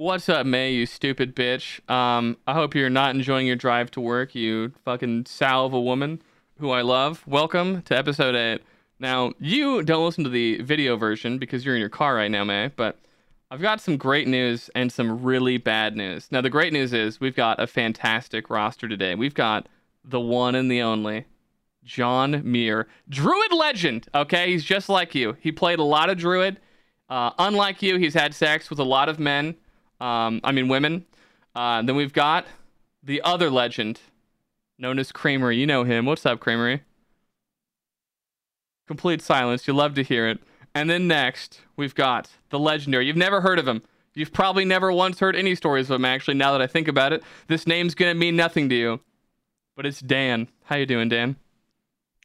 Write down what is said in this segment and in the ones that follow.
What's up, May, you stupid bitch? Um, I hope you're not enjoying your drive to work, you fucking sow of a woman who I love. Welcome to episode 8. Now, you don't listen to the video version because you're in your car right now, May, but I've got some great news and some really bad news. Now, the great news is we've got a fantastic roster today. We've got the one and the only John Muir, Druid legend. Okay, he's just like you. He played a lot of Druid. Uh, unlike you, he's had sex with a lot of men. Um, I mean, women. Uh, then we've got the other legend, known as Kramer. You know him. What's up, Creamery? Complete silence. You love to hear it. And then next, we've got the legendary. You've never heard of him. You've probably never once heard any stories of him, actually, now that I think about it. This name's going to mean nothing to you. But it's Dan. How you doing, Dan?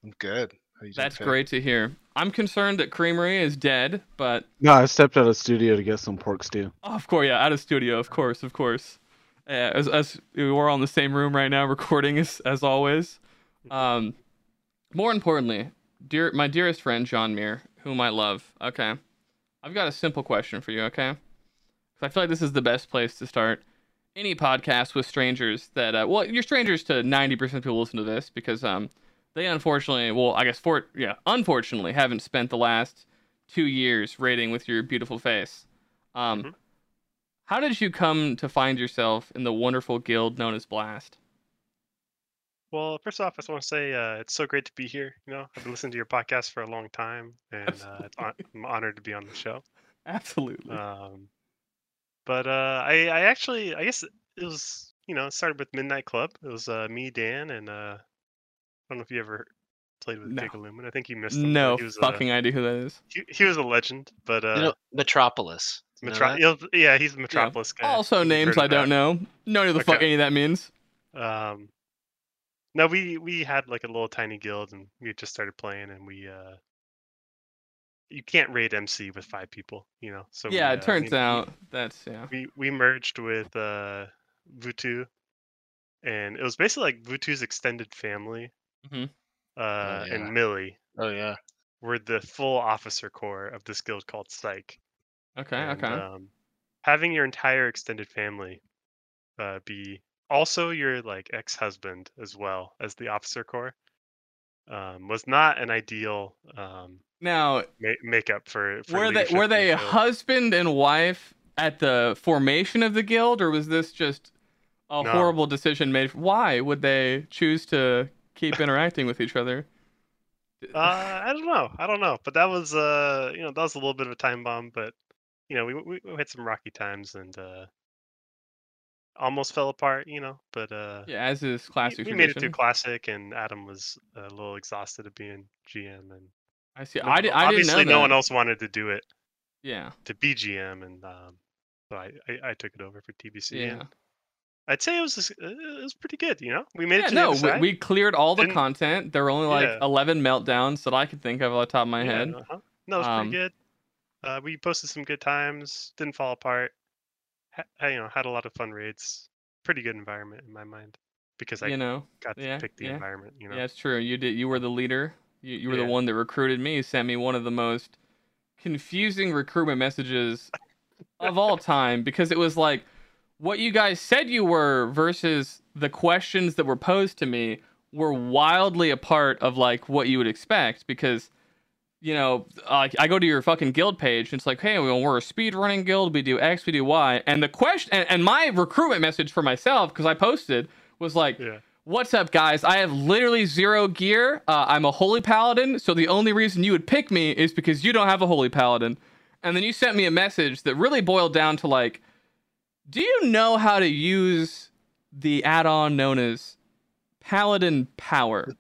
I'm good. That's great to hear. I'm concerned that Creamery is dead, but no, I stepped out of studio to get some pork stew. Oh, of course, yeah, out of studio, of course, of course. Yeah, as, as we're all in the same room right now, recording as as always. Um, more importantly, dear my dearest friend John Muir, whom I love. Okay, I've got a simple question for you. Okay, I feel like this is the best place to start any podcast with strangers. That uh, well, you're strangers to ninety percent of people listen to this because um they unfortunately, well, I guess for yeah, unfortunately, haven't spent the last two years raiding with your beautiful face. Um, mm-hmm. how did you come to find yourself in the wonderful guild known as Blast? Well, first off, I just want to say uh, it's so great to be here. You know, I've been listening to your podcast for a long time, and uh, I'm honored to be on the show. Absolutely. Um, but uh, I, I actually, I guess it was, you know, it started with Midnight Club. It was uh, me, Dan, and uh, don't know if you ever played with no. Gigalumen. I think you missed him. No he was fucking a, idea who that is. He, he was a legend, but uh, you know, Metropolis. Metro- you know yeah, he's the Metropolis yeah. guy. Also names I don't know. No idea the okay. fuck any of that means. Um, no, we we had like a little tiny guild, and we just started playing, and we uh, you can't raid MC with five people, you know. So yeah, we, it uh, turns we, out we, that's yeah. We we merged with uh, Vutu, and it was basically like Vutu's extended family mm-hmm. uh, oh, yeah. and Millie. Oh yeah, were the full officer corps of this guild called Psych. Okay, and, okay. Um, having your entire extended family uh, be also your like ex-husband as well as the officer corps um, was not an ideal um, now ma- makeup for, for were they were they husband and wife at the formation of the guild or was this just a no. horrible decision made why would they choose to keep interacting with each other? Uh, I don't know. I don't know. But that was, uh, you know, that was a little bit of a time bomb. But you know, we we, we had some rocky times and uh, almost fell apart. You know, but uh, yeah, as is classic. We, we made it through classic, and Adam was a little exhausted of being GM. And I see. I, did, I didn't know. no one else wanted to do it. Yeah. To be GM, and um, so I, I, I took it over for TBC. Yeah. And, I'd say it was uh, it was pretty good. You know, we made yeah, it. To no, we, we, cleared all the Didn't, content. There were only like yeah. eleven meltdowns that I could think of off the top of my yeah, head. Uh-huh. No, it was um, pretty good. Uh, we posted some good times. Didn't fall apart. Ha- you know, had a lot of fun raids. Pretty good environment in my mind because I you know got to pick the environment. You know, yeah, it's true. You did. You were the leader. You, you were the one that recruited me. Sent me one of the most confusing recruitment messages of all time because it was like what you guys said you were versus the questions that were posed to me were wildly apart of like what you would expect because you know like i go to your fucking guild page and it's like hey well, we're a speed running guild. We do x we do y. And the question and, and my recruitment message for myself because i posted was like yeah. what's up guys? I have literally zero gear. Uh, i'm a holy paladin. So the only reason you would pick me is because you don't have a holy paladin. And then you sent me a message that really boiled down to like do you know how to use the add-on known as Paladin Power?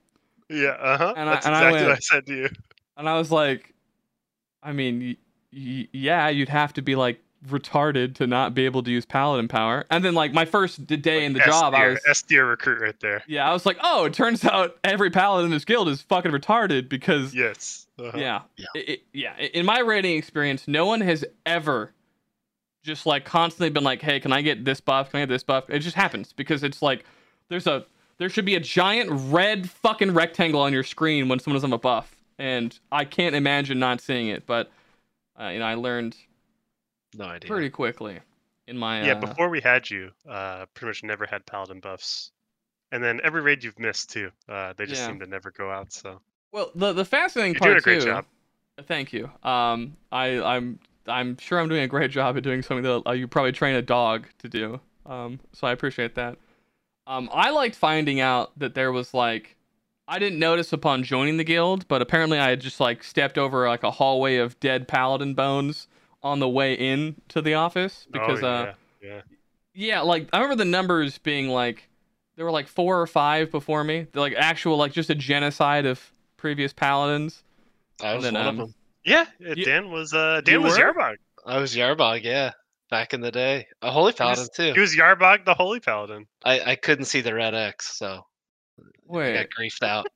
Yeah, uh huh. That's I, exactly I went, what I said to you. And I was like, I mean, y- y- yeah, you'd have to be like retarded to not be able to use Paladin Power. And then like my first day like in the S job, I was S tier recruit right there. Yeah, I was like, oh, it turns out every Paladin in this guild is fucking retarded because yes, uh-huh. yeah, yeah, it, it, yeah. In my rating experience, no one has ever just like constantly been like, hey, can I get this buff? Can I get this buff? It just happens because it's like there's a there should be a giant red fucking rectangle on your screen when someone on a buff, and I can't imagine not seeing it. But uh, you know, I learned no idea pretty quickly. in my Yeah, uh, before we had you, uh, pretty much never had paladin buffs, and then every raid you've missed too. Uh, they just Yeah. seem to never go out. So Well, the the fascinating You're part doing a great too. job. Thank you. Um, I I'm I'm sure I'm doing a great job at doing something that uh, you probably train a dog to do. Um, so I appreciate that. Um, I liked finding out that there was like, I didn't notice upon joining the guild, but apparently I had just like stepped over like a hallway of dead paladin bones on the way in to the office because oh, uh yeah, yeah. yeah, like I remember the numbers being like there were like four or five before me. They're like actual like just a genocide of previous paladins. I was then, one um, of them. Yeah, uh, You- Dan was uh, Dan was were? Yarbog. I was Yarbog, yeah, back in the day. A holy paladin too. He was Yarbog, the Holy Paladin. I, I couldn't see the red X, so I got griefed out.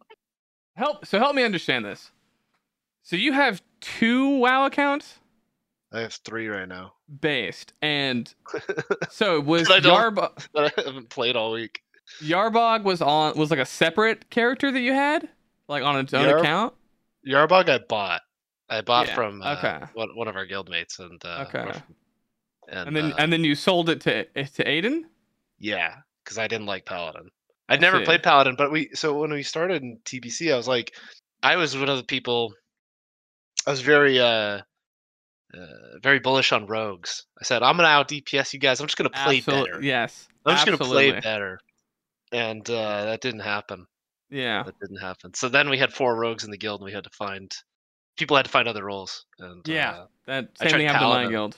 help. So help me understand this. So you have two WoW accounts I have three right now based, and so was I don't- Yarbog. that I haven't played all week. Yarbog was on was like a separate character that you had, like on its own Yarb- account. Yarbog, I bought. I bought Yeah, from uh, okay. one, one of our guildmates, and uh, Okay. and, And then uh, and then you sold it to to Aiden. yeah, because I didn't like Paladin. I'd never played Paladin, but we so when we started in TBC, I was like, I was one of the people. I was very uh, uh very bullish on rogues. I said I'm gonna out DPS you guys. I'm just gonna play Absol- better. Yes. I'm just gonna play better. And uh, that didn't happen. Yeah. That didn't happen. So then we had four rogues in the guild, and we had to find people had to find other roles. And Yeah. uh, That I same tried thing happened to my guild.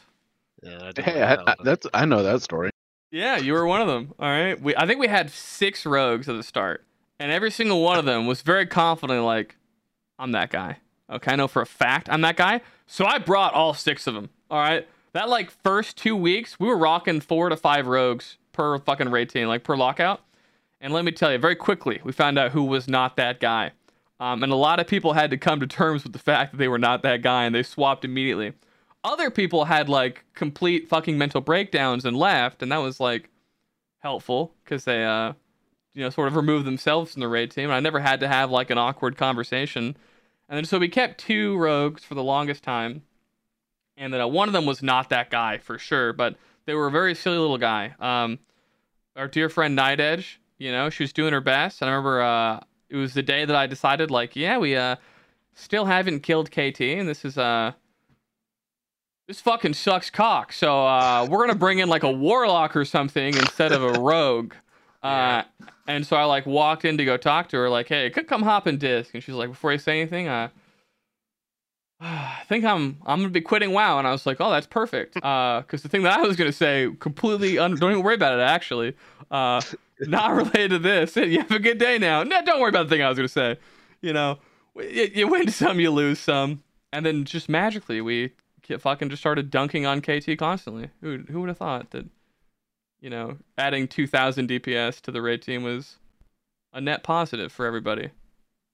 yeah, I Hey, I, I, that's I know that story. Yeah, you were one of them. All right. We I think we had six rogues at the start, and every single one of them was very confident, like, "I'm that guy." Okay, I know for a fact I'm that guy. So I brought all six of them. All right. That like first two weeks, we were rocking four to five rogues per fucking raid team, like per lockout. And let me tell you, very quickly, we found out who was not that guy. Um, and a lot of people had to come to terms with the fact that they were not that guy, and they swapped immediately. Other people had like complete fucking mental breakdowns and left, and that was like helpful because they, uh, you know, sort of removed themselves from the raid team. And I never had to have like an awkward conversation. And then so we kept two rogues for the longest time, and then uh, one of them was not that guy for sure, but they were a very silly little guy. Um, our dear friend Night Edge, you know, she was doing her best, I remember uh, it was the day that I decided, like, yeah, we uh still haven't killed KT, and this is uh this fucking sucks cock. So uh, we're gonna bring in like a warlock or something instead of a rogue. Uh, and so I like walked in to go talk to her, like, hey, could come hop in disc, and she's like, before I say anything, uh, I think I'm I'm gonna be quitting WoW, and I was like, oh, that's perfect. Uh, because the thing that I was gonna say, completely un- don't even worry about it. Actually, uh, not related to this. You have a good day now. No, don't worry about the thing I was gonna say. You know, you, you win some, you lose some, and then just magically we fucking just started dunking on KT constantly. Who who would have thought that? You know, adding 2,000 DPS to the raid team was a net positive for everybody.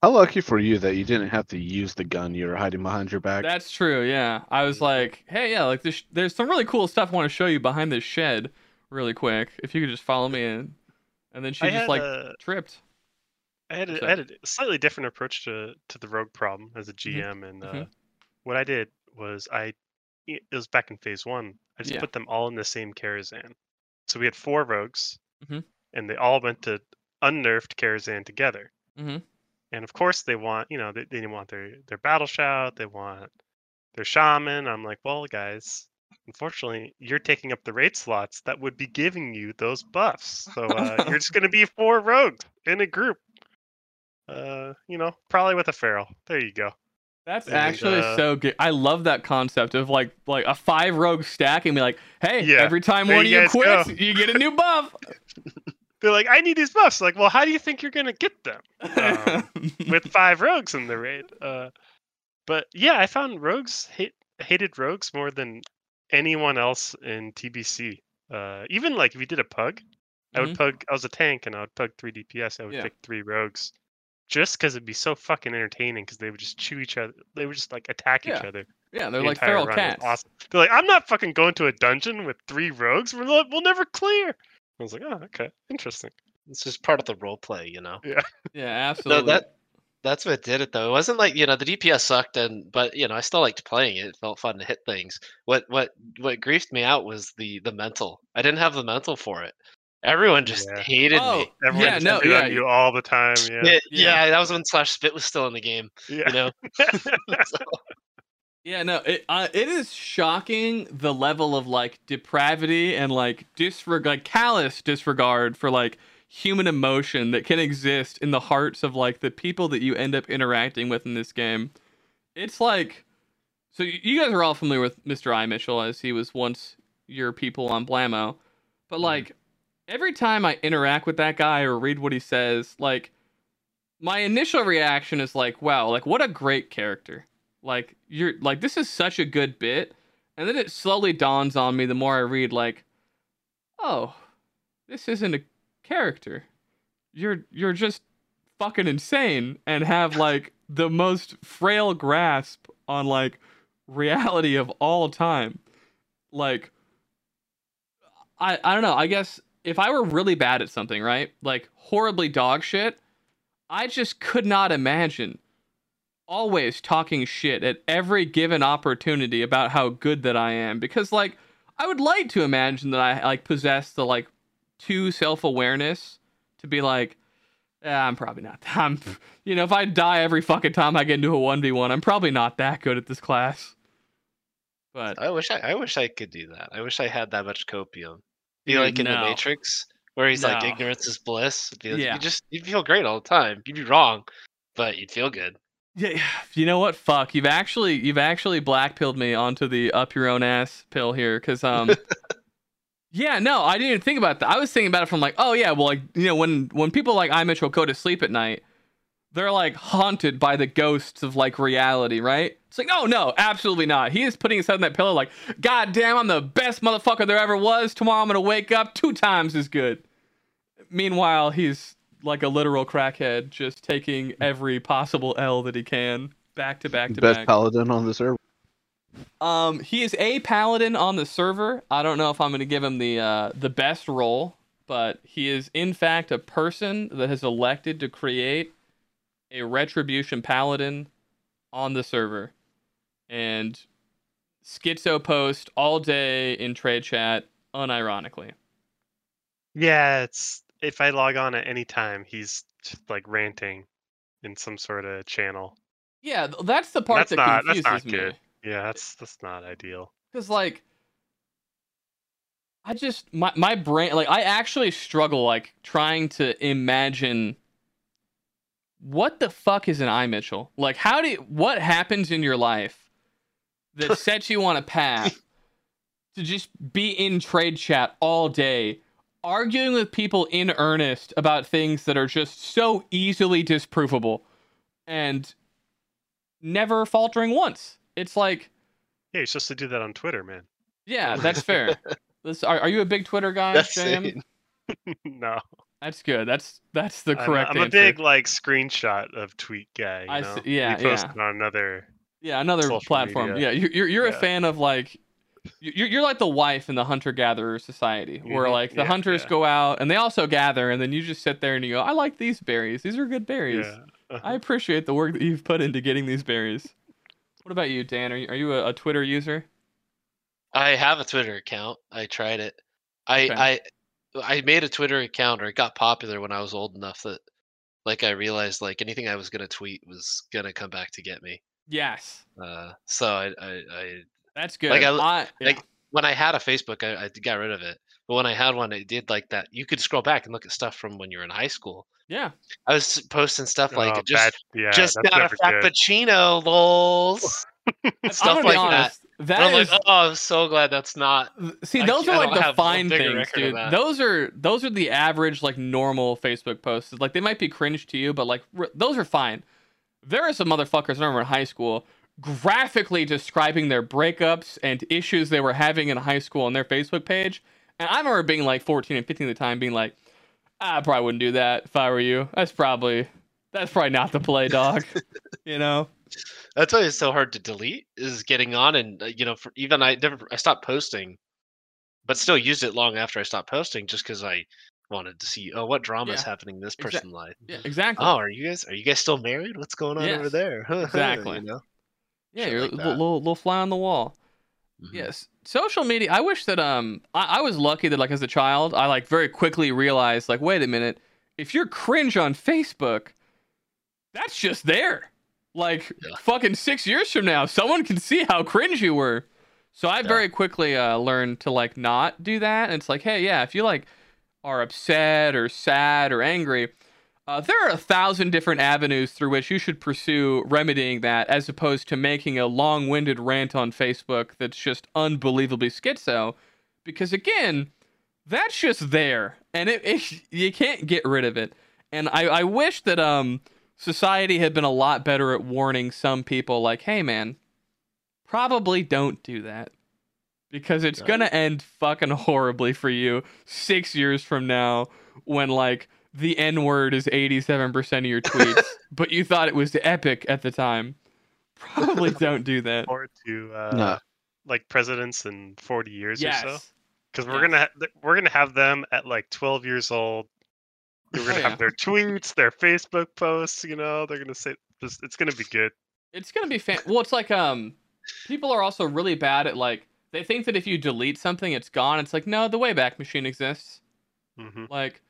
How lucky for you that you didn't have to use the gun you were hiding behind your back. That's true. Yeah, I was like, hey, yeah, like this, there's some really cool stuff I want to show you behind this shed, really quick. If you could just follow me in, and then she I just like a, tripped. I had, a, So- I had a slightly different approach to to the rogue problem as a Mm-hmm. GM, and uh, Mhm. what I did was I it was back in phase one. I just Yeah. put them all in the same Karazhan. So we had four rogues, Mhm. and they all went to unnerfed Karazhan together. Mhm. And of course, they want you know they they want their their battle shout, they want their shaman. I'm like, well, guys, unfortunately, you're taking up the raid slots that would be giving you those buffs. So uh, you're just going to be four rogues in a group. Uh, you know, probably with a feral. There you go. That's And, actually uh, so good. I love that concept of like like a five rogue stack and be like, hey, Yeah, every time one of you you quits, go. you get a new buff. They're like, I need these buffs. Like, well, how do you think you're going to get them? Um, with five rogues in the raid. Uh, but yeah, I found rogues hate, hated rogues more than anyone else in TBC. Uh, even like if you did a pug, I would pug. I was a tank and I would pug three DPS. I would Yeah. pick three rogues, just because it'd be so fucking entertaining. Because they would just chew each other. They would just like attack each other. yeah, they're the like feral run. Cats. Awesome. They're like, I'm not fucking going to a dungeon with three rogues. We'll, not- we'll never clear. I was like, oh, okay, interesting. It's just part of the role play, you know. Yeah. Yeah, absolutely. No, that that's what did it though. It wasn't like you know the DPS sucked, and but you know I still liked playing it. It felt fun to hit things. What what what griefed me out was the the mental. I didn't have the mental for it. Everyone just Yeah. hated Oh, me. Everyone Yeah, no, no, yeah. you all the time. Yeah. Yeah, Yeah. yeah, that was when Slash Spit was still in the game. Yeah. You know, So, Yeah, no, it uh, it is shocking the level of like depravity and like disregard, like callous disregard for like human emotion that can exist in the hearts of like the people that you end up interacting with in this game. It's like, so you guys are all familiar with Mr. I Mitchell as he was once your people on Blammo, but mm-hmm. like every time I interact with that guy or read what he says, like my initial reaction is like, wow, like what a great character like you're like this is such a good bit and then it slowly dawns on me the more i read like oh this isn't a character. You're you're just fucking insane and have like the most frail grasp on like reality of all time. Like i i don't know. I guess if i were really bad at something right like horribly dog shit i just could not imagine always talking shit at every given opportunity about how good that I am. Because like I would like to imagine that I like possess the like two self-awareness to be like yeah, I'm probably not I'm you know if I die every fucking time I get into a 1v1 I'm probably not that good at this class. But I wish I, I wish I could do that. I wish I had that much copium. Be Dude, like in no. the Matrix, where he's like ignorance is bliss. Like- Yeah. You just you'd feel great all the time. You'd be wrong, but you'd feel good. Yeah, you know what? Fuck, you've actually you've actually blackpilled me onto the up your own ass pill here, cause um, yeah, no, I didn't even think about that. I was thinking about it from like, oh yeah, well, like you know, when when people like I Mitchell go to sleep at night, they're like haunted by the ghosts of like reality, right? It's like, oh no, absolutely not. He is putting his head on that pillow, like, god damn, I'm the best motherfucker there ever was. Tomorrow I'm gonna wake up two times as good. Meanwhile, he's like a literal crackhead, just taking every possible L that he can, back to back to back. Best back. paladin on the server. Um, he is a paladin on the server. I don't know if I'm going to give him the uh, the best role, but he is in fact a person that has elected to create a retribution paladin on the server, and schizo post all day in trade chat, unironically. Yeah, it's if I log on at any time, he's like ranting in some sort of channel. Yeah, that's the part That's that not- that's confuses not me. good. Yeah, that's that's not ideal. Because like I just my my brain like I actually struggle like trying to imagine what the fuck is an I Mitchell? Like how do you, what happens in your life that sets you on a path to just be in trade chat all day arguing with people in earnest about things that are just so easily disprovable and never faltering once. It's like Yeah, you're supposed to do that on Twitter, man. yeah, that's fair. This, are, are you a big Twitter guy, That's Sam? no, That's good. That's that's the I'm correct I'm, a answer. big like screenshot of tweet guy. You I know? see- yeah, you post yeah. it on another. yeah, another platform. media. Yeah, you're you're, you're a fan of like you're you're like the wife in the hunter gatherer society, where Mhm. like the Yeah, hunters yeah. go out and they also gather, and then you just sit there and you go, I like these berries. These are good berries. Yeah. uh-huh. I appreciate the work that you've put into getting these berries. What about you, Dan? Are you, are you a, a Twitter user? I have a Twitter account. I tried it. I Okay. I I made a Twitter account, or it got popular when I was old enough that, like, I realized like anything I was gonna tweet was gonna come back to get me. Yes, Uh, so I I, I that's good. Like, I- I, yeah. like when I had a Facebook, I, I got rid of it. But when I had one, it did like that. You could scroll back and look at stuff from when you were in high school. Yeah. I was posting stuff like Oh, just bad- yeah, just got a frappuccino, lols. Stuff like honest, that. That And I'm like, oh, I'm so glad that's not. See, those can't- are like the fine things, dude. Those are those are the average like normal Facebook posts. Like they might be cringe to you, but like r- those are fine. There are some motherfuckers I remember in high school graphically describing their breakups and issues they were having in high school on their Facebook page. And I remember being like 14 and 15 at the time, being like, I probably wouldn't do that if I were you. That's probably that's probably not the play, dog. you know? That's why it's so hard to delete. Is getting on and uh, you know, for, even I never I stopped posting, but still used it long after I stopped posting, just because I wanted to see. Oh, what drama is Yeah. happening in this Exa- person's life? Yeah, exactly. Oh, are you guys are you guys still married? What's going on over there? exactly. you know? yeah, shit you're like a little, little, little fly on the wall. Mhm. Yes, social media. I wish that um, I, I was lucky that like as a child, I like very quickly realized like, wait a minute, if you're cringe on Facebook, that's just there. Like Yeah. fucking six years from now, someone can see how cringe you were. So I Yeah. very quickly uh, learned to like not do that. And it's like, hey, yeah, if you like are upset or sad or angry, uh, there are a thousand different avenues through which you should pursue remedying that, as opposed to making a long-winded rant on Facebook that's just unbelievably schizo. Because again, that's just there, and it, it you can't get rid of it. And I, I wish that um society had been a lot better at warning some people, like, hey man, probably don't do that. Because it's Yeah. gonna end fucking horribly for you six years from now when like the N word is 87% of your tweets, but you thought it was epic at the time. Probably don't do that. Or to uh, No. like presidents in 40 years or so. Because we're Yes. gonna ha- we're gonna have them at like 12 years old. We're gonna Oh, yeah. have their tweets, their Facebook posts. You know, they're gonna say just it's gonna be good. It's gonna be fan. Well, it's like um, people are also really bad at like they think that if you delete something, it's gone. It's like no, the Wayback Machine exists. hmm Like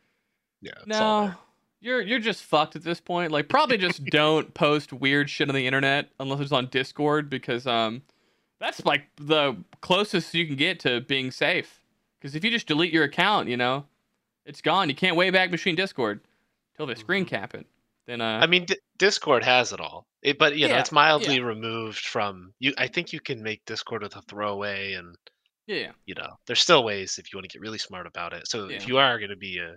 Yeah, no, you're you're just fucked at this point. Like probably just don't post weird shit on the internet unless it's on Discord because um, that's like the closest you can get to being safe. Because if you just delete your account, you know, it's gone. You can't way back Machine Discord till they screen Mhm. cap it. Then uh, I mean, D- Discord has it all. It, but you know, Yeah, it's mildly removed from you. I think you can make Discord with a throwaway, and yeah. you know, there's still ways if you want to get really smart about it. So Yeah. if you are going to be a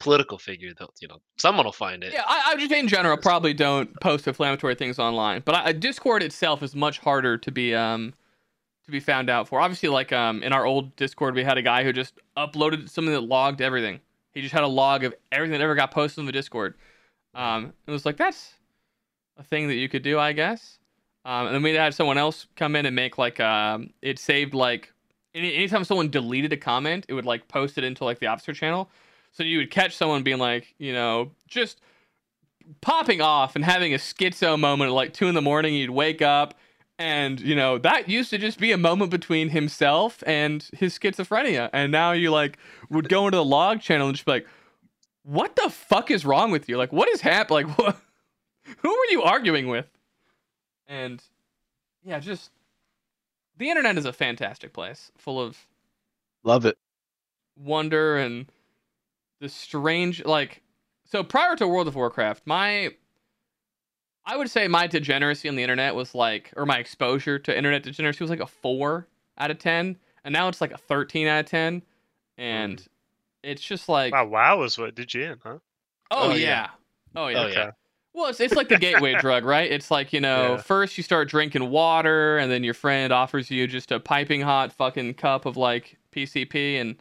political figure, that you know, someone will find it. Yeah, I, I just in general probably don't post inflammatory things online, but I, Discord itself is much harder to be um to be found out for. Obviously, like um in our old Discord, we had a guy who just uploaded something that logged everything. He just had a log of everything that ever got posted on the Discord. Um, it was like that's a thing that you could do, I guess. Um, and then we had someone else come in and make like um it saved like any, anytime someone deleted a comment, it would like post it into like the officer channel. So you would catch someone being like, you know, just popping off and having a schizo moment at like two in the morning. You'd wake up, and you know that used to just be a moment between himself and his schizophrenia. And now you like would go into the log channel and just be like, "What the fuck is wrong with you? Like, what is happening? Like, what? Who were you arguing with?" And yeah, just the internet is a fantastic place, full of Love it. wonder and the strange like so prior to World of Warcraft, my I would say my degeneracy on the internet was like or my exposure to internet degeneracy was like a 4 out of 10 and now it's like a 13 out of 10 and hmm. it's just like Wow, wow was what did you in, huh? oh, Oh, yeah. yeah. Oh yeah. Oh, yeah. Well, it's, it's like the gateway drug, right? It's like, you know, Yeah. first you start drinking water, and then your friend offers you just a piping hot fucking cup of like PCP, and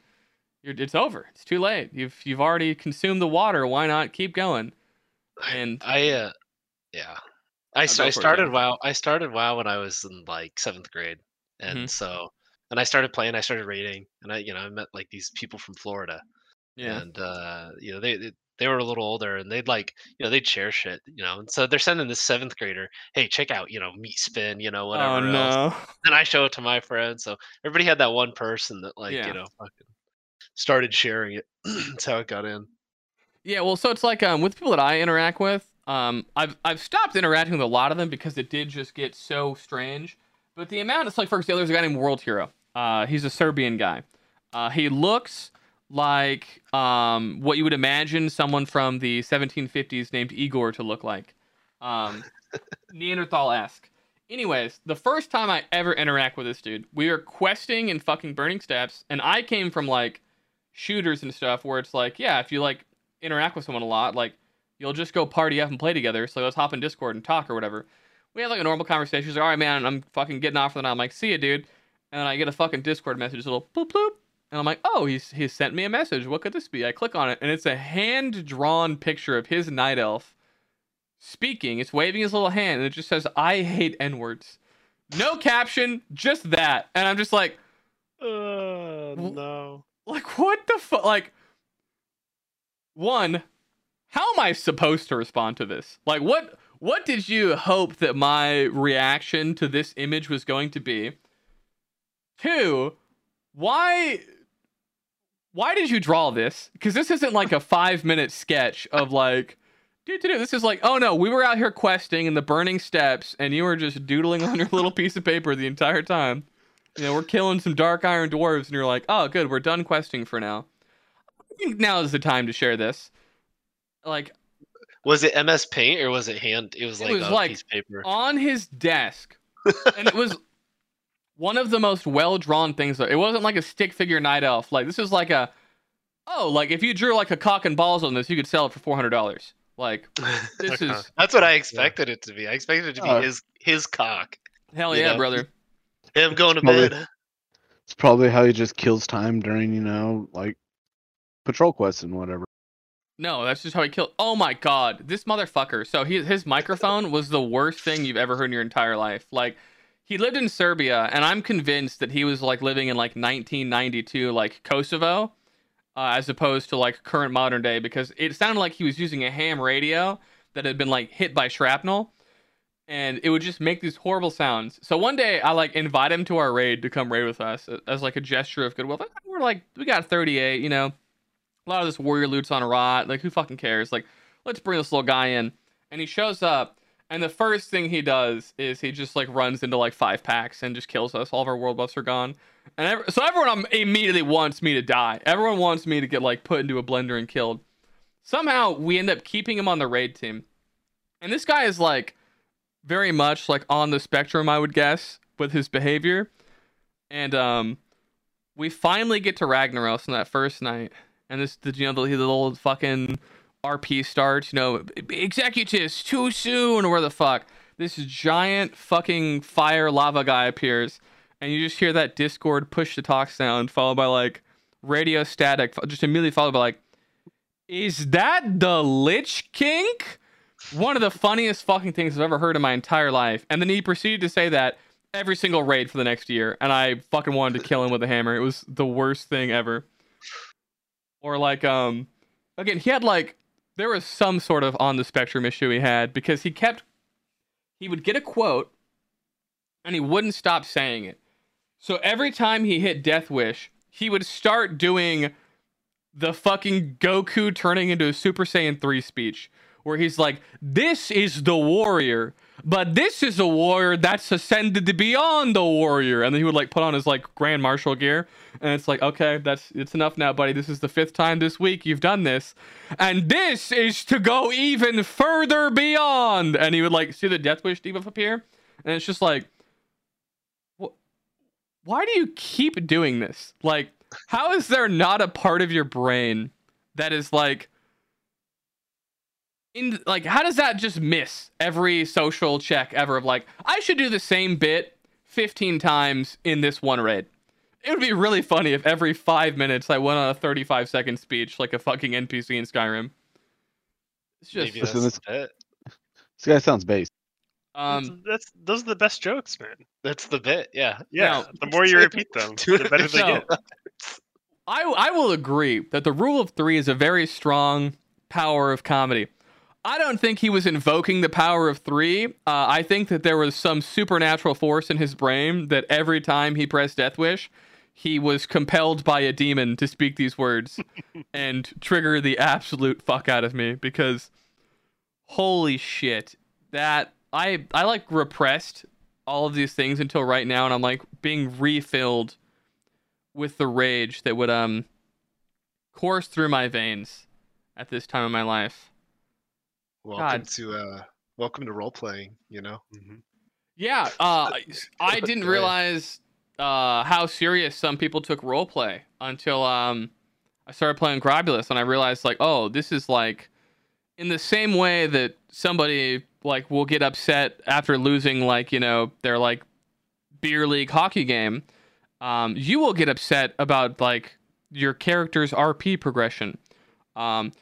you're, it's over. It's too late. You've you've already consumed the water. Why not keep going? And I uh, yeah, I, I it, started WoW. I started WoW when I was in like seventh grade, and Mhm. so and I started playing. I started raiding, and I you know I met like these people from Florida, yeah, and uh, you know they, they they were a little older, and they'd like you know they'd share shit, you know, and so they're sending this seventh grader, hey, check out you know meat spin, you know whatever oh else, and I show it to my friends. So everybody had that one person that like Yeah. you know fucking started sharing it. That's how it got in. yeah. Well, so it's like um with people that I interact with, um I've I've stopped interacting with a lot of them because it did just get so strange. But the amount, it's like for example, there's a guy named World Hero. Uh, he's a Serbian guy. Uh, he looks like um, what you would imagine someone from the 1750s named Igor to look like. Um, Neanderthal esque. Anyways, the first time I ever interact with this dude, we were questing and fucking Burning Steppes, and I came from like shooters and stuff where it's like, yeah, if you like interact with someone a lot, like you'll just go party up and play together. So let's hop in Discord and talk or whatever. We have like a normal conversation. He's like, all right, man, I'm fucking getting off for the night. I'm like, see ya, dude. And then I get a fucking Discord message, a little bloop bloop. And I'm like, oh, he's he's sent me a message. What could this be? I click on it, and it's a hand drawn picture of his night elf speaking. It's waving his little hand, and it just says, I hate N words. No caption, just that. And I'm just like, Uh, no. Like what the fuck? Like, one, how am I supposed to respond to this? Like, what what did you hope that my reaction to this image was going to be? Two, why why did you draw this? Because this isn't like a five minute sketch of like, dude, dude, this is like, oh no, we were out here questing in the Burning Steppes, and you were just doodling on your little piece of paper the entire time. You know, we're killing some dark iron dwarves, and you're like, oh, good, we're done questing for now. I think now is the time to share this. Like, Was it MS Paint or was it hand? It was It like was a like piece of paper. on his desk, and it was one of the most well drawn things. Though. It wasn't like a stick figure night elf. Like this is like a oh, like if you drew like a cock and balls on this, you could sell it for four hundred dollars. Like this is That's what I expected it to be. I expected it to be Oh. his his cock. hell yeah, know? brother. Him going to Probably- bed. It's probably how he just kills time during, you know, like patrol quests and whatever. No, that's just how he killed. Oh my god, this motherfucker. So he, his microphone was the worst thing you've ever heard in your entire life. Like he lived in Serbia, and I'm convinced that he was like living in like 1992, like Kosovo, uh, as opposed to like current modern day, because it sounded like he was using a ham radio that had been like hit by shrapnel, and it would just make these horrible sounds. So one day I like invite him to our raid to come raid with us uh, as like a gesture of goodwill. We're like, we got 38, you know a lot of this warrior loot's on a rot. Like, who fucking cares? Like, let's bring this little guy in. And he shows up, and the first thing he does is he just like runs into like five packs and just kills us. All of our world buffs are gone, and ev- so everyone immediately wants me to die. Everyone wants me to get like put into a blender and killed. Somehow we end up keeping him on the raid team, and this guy is like very much like on the spectrum, I would guess, with his behavior. And um, we finally get to Ragnaros on that first night and this the you know the, the little fucking RP starts, you know, Executus too soon or where the fuck. This giant fucking fire lava guy appears, and you just hear that Discord push to talk sound followed by like radio static, just immediately followed by like, is that the Lich King? One of the funniest fucking things I've ever heard in my entire life. And then he proceeded to say that every single raid for the next year, and I fucking wanted to kill him with a hammer. It was the worst thing ever or like um again he had like there was some sort of on the spectrum issue he had because he kept he would get a quote and he wouldn't stop saying it so every time he hit death wish he would start doing the fucking goku turning into a super saiyan 3 speech where he's like this is the warrior but this is a warrior that's ascended to beyond the warrior. And then he would like put on his like grand marshal gear and it's like okay that's it's enough now buddy. This is the fifth time this week you've done this and this is to go even further beyond. And he would like see the death wish debuff appear and it's just like wh- why do you keep doing this? Like how is there not a part of your brain that is like in like how does that just miss every social check ever of like I should do the same bit 15 times in this one raid. It would be really funny if every 5 minutes I went on a 35 second speech like a fucking NPC in Skyrim. It's just Maybe that's this- it. This guy sounds based. um that's, that's those are the best jokes, man. That's the bit. Yeah. Yeah, Now- the more you repeat them, the better they So- get. I I will agree that the rule of 3 is a very strong power of comedy. I don't think he was invoking the power of three. Uh, I think that there was some supernatural force in his brain that every time he pressed Death Wish, he was compelled by a demon to speak these words and trigger the absolute fuck out of me because holy shit, that I I like repressed all of these things until right now, and I'm like being refilled with the rage that would um course through my veins at this time of my life. Welcome God. to uh welcome to role playing, you know. Mhm. Yeah, uh, I didn't realize uh, how serious some people took roleplay until um, I started playing Grobbulus, and I realized like, oh, this is like in the same way that somebody like will get upset after losing like you know their like beer league hockey game. Um, you will get upset about like your character's RP progression. Um,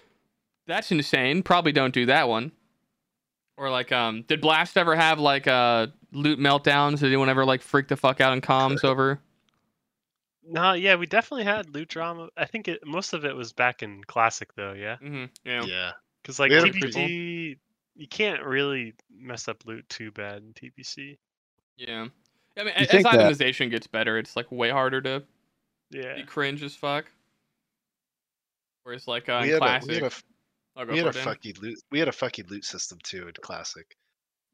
that's insane. Probably don't do that one. Or like, um, did Blast ever have like uh loot meltdowns? Did anyone ever like freak the fuck out in comms over? No, yeah, we definitely had loot drama. I think it most of it was back in classic though, yeah. Mm-hmm. Yeah. Yeah. Because like We had you can't really mess up loot too bad in TBC. Yeah. I mean, You as think that- gets better, it's like way harder to Yeah. be cringe as fuck. Whereas like uh, we in had a, classic, we had a f- I'll go we had a it, fucking loot. We had a fucking loot system too in classic.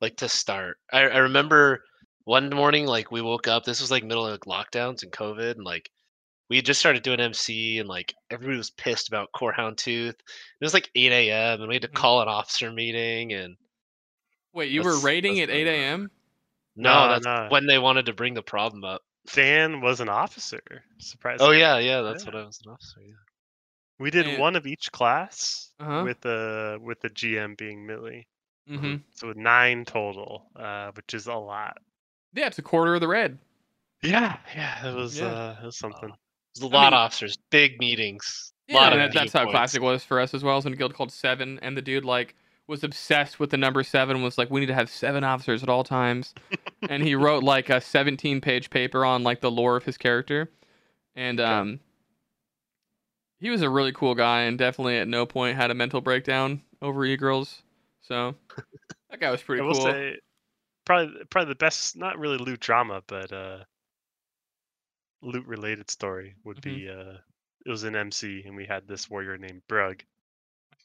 Like to start, I, I remember one morning, like we woke up. This was like middle of lockdowns and COVID, and like we had just started doing MC, and like everybody was pissed about Core Hound Tooth. It was like 8 a.m. and we had to Mhm. call an officer meeting. And Wait, you were That's- raiding at 8 a.m. no, No, that's no. when they wanted to bring the problem up. Dan was an officer. Surprisingly. Oh yeah, yeah, that's Yeah. what I was an officer. Yeah. We did And- one of each class Uh-huh. with the with the GM being Millie. hmm So nine total, uh, which is a lot. Yeah, it's a quarter of the red. Yeah, yeah, it was Yeah. uh, it was something. There's a I lot mean- of officers, big meetings. Yeah, lot of that, that's how points. classic was for us as well. I was in a guild called Seven, and the dude like was obsessed with the number seven. Was like, we need to have seven officers at all times, and he wrote like a 17-page paper on like the lore of his character, and um, he was a really cool guy, and definitely at no point had a mental breakdown over e-girls. So that guy was pretty I will cool. say, probably probably the best, not really loot drama, but uh, loot related story would Mhm. be uh, it was an MC, and we had this warrior named Brug,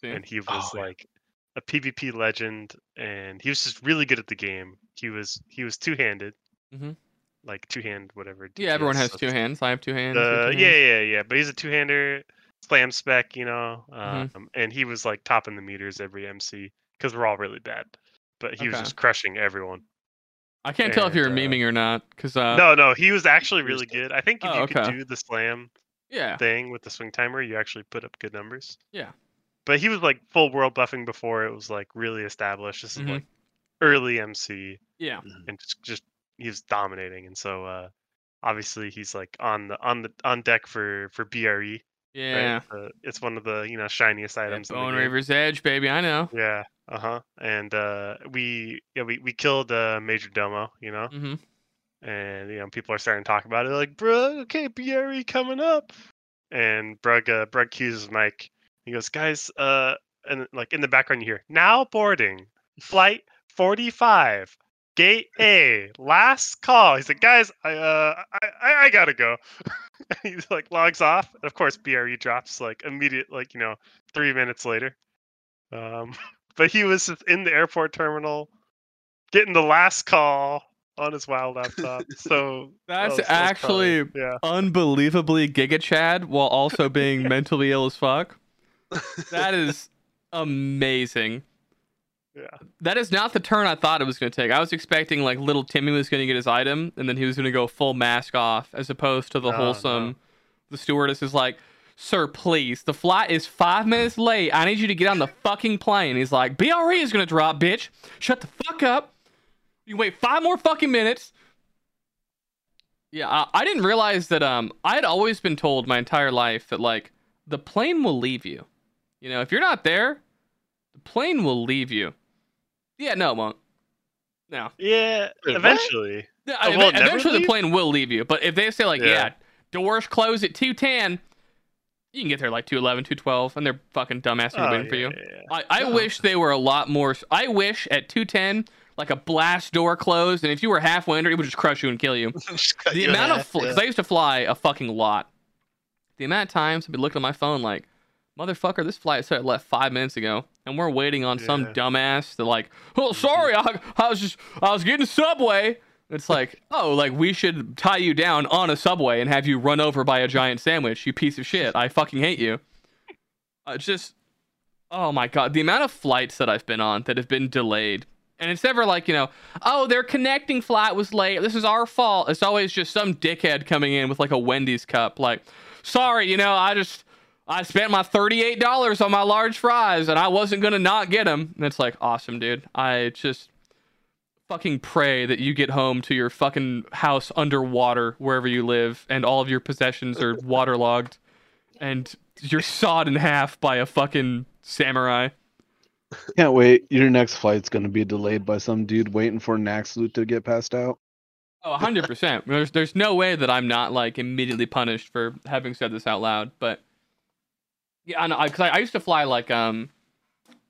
and he was Oh, yeah. like a PvP legend, and he was just really good at the game. He was he was two handed, Mhm. like two hand whatever. Yeah, everyone has so two hands. I have two hands. Uh, two yeah, yeah, yeah. But he's a two hander, slam spec, you know. Mhm. Um, and he was like topping the meters every MC because we're all really bad. But he was just crushing everyone. I can't tell if you're and, uh, memeing or not, because uh, no, no, he was actually really good. I think if Oh, you okay. could do the slam yeah, thing with the swing timer, you actually put up good numbers. Yeah. But he was like full world buffing before it was like really established. This is Mhm. like early MC yeah. and just, just he was dominating. And so uh obviously he's like on the on the on deck for for BRE. Yeah. Right? Uh, it's one of the you know shiniest items. Bone. Raver's Edge, baby. I know. Yeah. Uh huh. And uh, we yeah we we killed uh, Major Domo. You know, hmm and you know people are starting to talk about it like, bro, okay, BRE coming up. And Brug uh, Brug cues mic. He goes, guys, uh, and like in the background you hear now boarding flight forty five. Gate A, last call. He's like, guys, I uh, I, I, gotta go. he like logs off. Of course, BRE drops like immediate, like you know, three minutes later. Um, but he was in the airport terminal, getting the last call on his wild laptop. So That's that was- that actually yeah. unbelievably Giga Chad while also being mentally ill as fuck. That is amazing. Yeah. That is not the turn I thought it was going to take. I was expecting like little Timmy was going to get his item and then he was going to go full mask off as opposed to the No, wholesome. no. The stewardess is like, Sir, please, the flight is five minutes late. I need you to get on the fucking plane. He's like, BRE is going to drop, bitch. Shut the fuck up. You wait five more fucking minutes. Yeah, I, I didn't realize that. Um, I had always been told my entire life that like the plane will leave you. You know, if you're not there, the plane will leave you. Yeah, no, it won't. No. Yeah, Wait, eventually. Yeah, Oh, I- will never eventually the leave? plane will leave you. But if they say like, yeah, Yeah. doors close at two ten, you can get there like 211, 212, and they're fucking dumbass Oh, waiting for you. yeah, yeah. I, I Oh. wish they were a lot more. I wish at 210, like a blast door closed, and if you were halfway under, it would just crush you and kill you. The you in amount of half, because yeah. I used to fly a fucking lot. The amount of times I've been looking at my phone like, motherfucker, this flight said left five minutes ago, and we're waiting on some dumbass to like, oh sorry, I, I was just I was getting subway. It's like, oh, like we should tie you down on a subway and have you run over by a giant sandwich. You piece of shit. I fucking hate you. Uh, just, oh my god, the amount of flights that I've been on that have been delayed. And it's never like, you know, oh, their connecting flight was late. This is our fault. It's always just some dickhead coming in with like a Wendy's cup. Like, sorry, you know, I just, I spent my $38 on my large fries and I wasn't going to not get them. And it's like, awesome, dude. I just fucking pray that you get home to your fucking house underwater wherever you live and all of your possessions are waterlogged and you're sawed in half by a fucking samurai. Can't wait. Your next flight's gonna be delayed by some dude waiting for Nax loot to get passed out. Oh, 100%. There's there's no way that I'm not like immediately punished for having said this out loud, but yeah, I know cuz I, I used to fly like um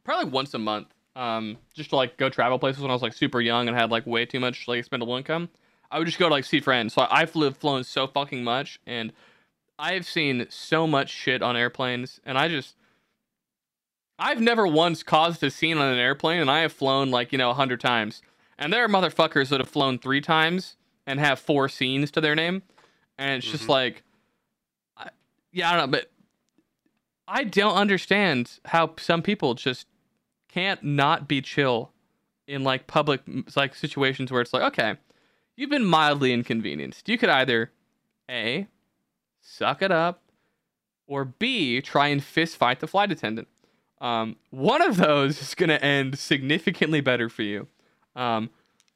probably once a month um just to like go travel places when I was like super young and had like way too much like expendable income. I would just go to like see friends. So I, I've flown so fucking much and I've seen so much shit on airplanes and I just I've never once caused a scene on an airplane and I have flown like, you know, a hundred times. And there are motherfuckers that have flown three times and have four scenes to their name. And it's just Mhm. like, I, yeah, I don't know, but I don't understand how some people just can't not be chill in like public like situations where it's like, okay, you've been mildly inconvenienced. You could either A, suck it up, or B, try and fist fight the flight attendant. Um, one of those is going to end significantly better for you. Um,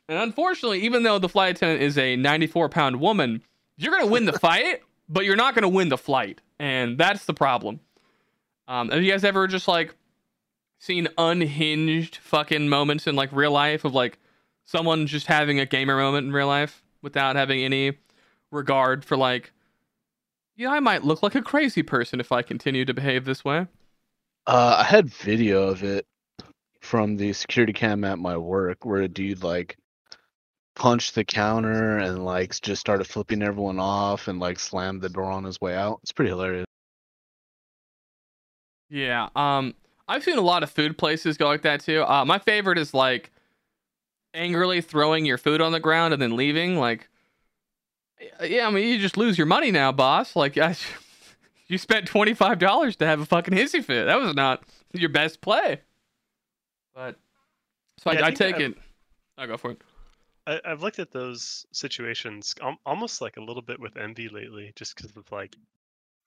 and unfortunately, even though the flight attendant is a 94 pound woman, you're going to win the fight, but you're not going to win the flight. And that's the problem. Um, have you guys ever just like seen unhinged fucking moments in like real life of like someone just having a gamer moment in real life without having any regard for like, yeah, I might look like a crazy person if I continue to behave this way. Uh, I had video of it from the security cam at my work where a dude like punched the counter and like just started flipping everyone off and like slammed the door on his way out. It's pretty hilarious. Yeah. Um, I've seen a lot of food places go like that too. Uh, my favorite is like angrily throwing your food on the ground and then leaving. Like, yeah, I mean, you just lose your money now, boss. Like, I, you spent twenty five dollars to have a fucking hissy fit. That was not your best play. But so Yeah, I I, I take I've- it. I'll go for it. I, I've looked at those situations almost like a little bit with envy lately, just because of like,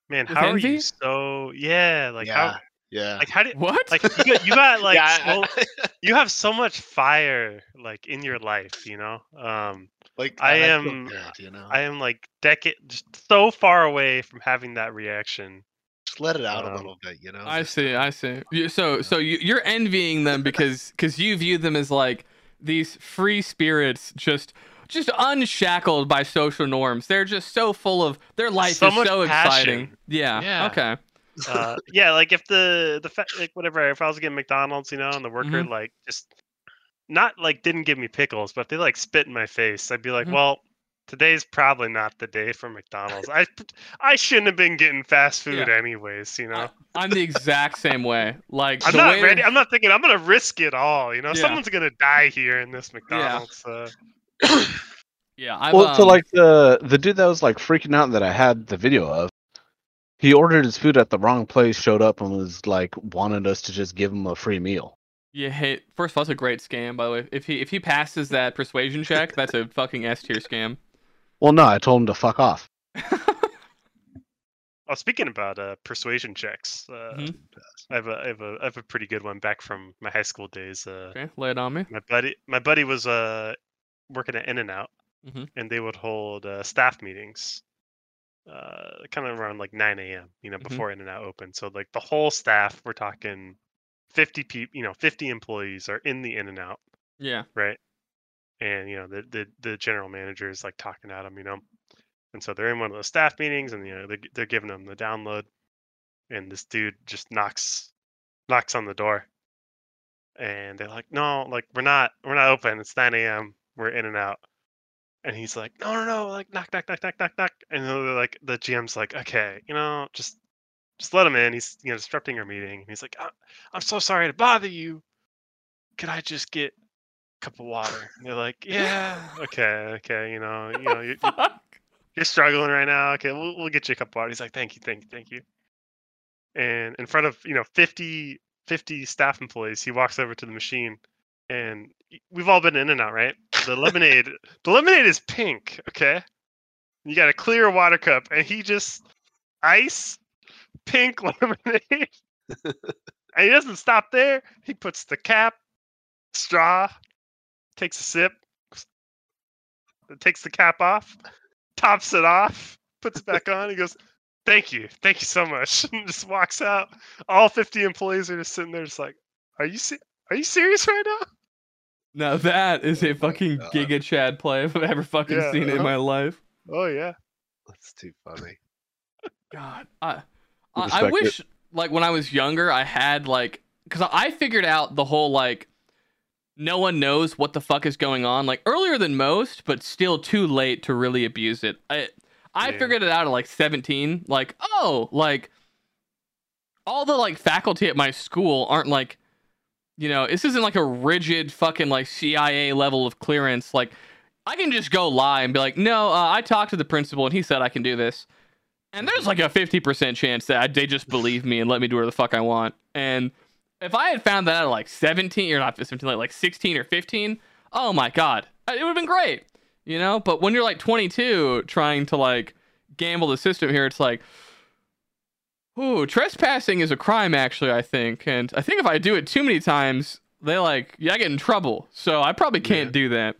man, With how are you so yeah, like yeah, how yeah. like how did What? like you got, you got like yeah, so, you have so much fire like in your life, you know. Um, like I feel am- good, you know. I am like decade just so far away from having that reaction. Just let it out Um, a little bit, you know. I see. I see. You- So, so you, you're envying them because because you view them as like these free spirits, just just unshackled by social norms. They're just so full of their life So is much so exciting. Yeah. Yeah. Okay. Uh, yeah, like if the the fa- like whatever, if I was getting McDonald's, you know, and the worker Mhm. like just not like didn't give me pickles, but if they like spit in my face, I'd be like, Mhm. well. Today's probably not the day for McDonald's. I I shouldn't have been getting fast food Yeah. anyways, you know. I'm the exact same way. Like I'm not ready. that- I'm not thinking I'm gonna risk it all. You know, Yeah. someone's gonna die here in this McDonald's. Uh, yeah. I've, well, so um, like the the dude that was like freaking out that I had the video of, he ordered his food at the wrong place, showed up and was like wanted us to just give him a free meal. Yeah, hate. First of all, it's a great scam. By the way, if he if he passes that persuasion check, that's a fucking S tier scam. Well, no, I told him to fuck off. oh, speaking about uh, persuasion checks, uh, Mhm. I have a I have a I have a pretty good one back from my high school days. Uh, okay, lay it on me. my buddy my buddy was uh working at In and Out, Mhm. and they would hold uh, staff meetings, uh, kind of around like 9 a.m. You know, Mhm. before In and Out opened. So like the whole staff, we're talking 50 people, you know, 50 employees are in the In and Out, Yeah. right? And you know the the the general manager is like talking at them, you know, and so they're in one of those staff meetings, and you know they're they're giving them the download, and this dude just knocks knocks on the door and they're like no like we're not we're not open it's 9 a.m we're in and out and he's like no no no like knock knock knock knock knock knock and they're like the gm's like okay you know just just let him in he's you know disrupting our meeting and he's like "I- i'm so sorry to bother you could i just get a cup of water and they're like yeah okay okay you know you know you're, Fuck. you're struggling right now. Okay, we'll, we'll get you a cup of water. He's like, thank you, thank you, thank you. And in front of, you know, 50, 50 staff employees, he walks over to the machine and we've all been in and out, right? The lemonade, the lemonade is pink, okay? You got a clear water cup and he just ice pink lemonade. and he doesn't stop there. He puts the cap, straw, takes a sip, takes the cap off, tops it off, puts it back on. He goes, "Thank you, thank you so much," just walks out. All fifty employees are just sitting there, just like, "Are you se- are you serious right now?" Now that is a Oh fucking God. Giga Chad play if I've ever fucking Yeah, seen it in uh-huh. my life. Oh yeah. That's too funny. God, I, I, I Respect it. wish like when I was younger, I had like because I figured out the whole like no one knows what the fuck is going on like earlier than most, but still too late to really abuse it. I I Yeah. figured it out at like 17. Like oh, like all the like faculty at my school aren't like you know this isn't like a rigid fucking like CIA level of clearance like. I can just go lie and be like, no, uh, I talked to the principal and he said I can do this. And there's like a 50% chance that they just believe me and let me do whatever the fuck I want. And if I had found that at like 17 or not 17, like, like 16 or 15, oh my God, uh, it would have been great. You know? But when you're like 22 trying to like gamble the system here, it's like, ooh, trespassing is a crime, actually, I think. And I think if I do it too many times, they like, yeah, I get in trouble. So I probably can't Yeah. do that.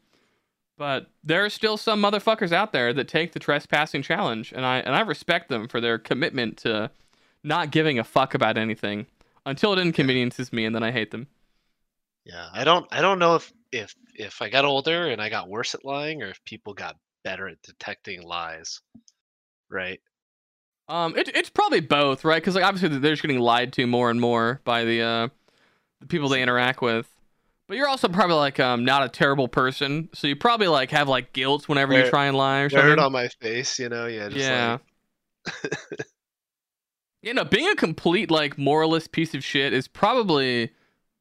But there are still some motherfuckers out there that take the trespassing challenge, and I and I respect them for their commitment to not giving a fuck about anything until it inconveniences me, and then I hate them. Yeah, I don't I don't know if if if I got older and I got worse at lying or if people got better at detecting lies. Right? Um, it, it's probably both, right? Because like obviously they're just getting lied to more and more by the uh the people they interact with. But you're also probably like um not a terrible person, so you probably like have like guilt whenever you Right. try and lie or Dirt something. on my face, you know? Yeah, just yeah. like you know, being a complete like moralist piece of shit is probably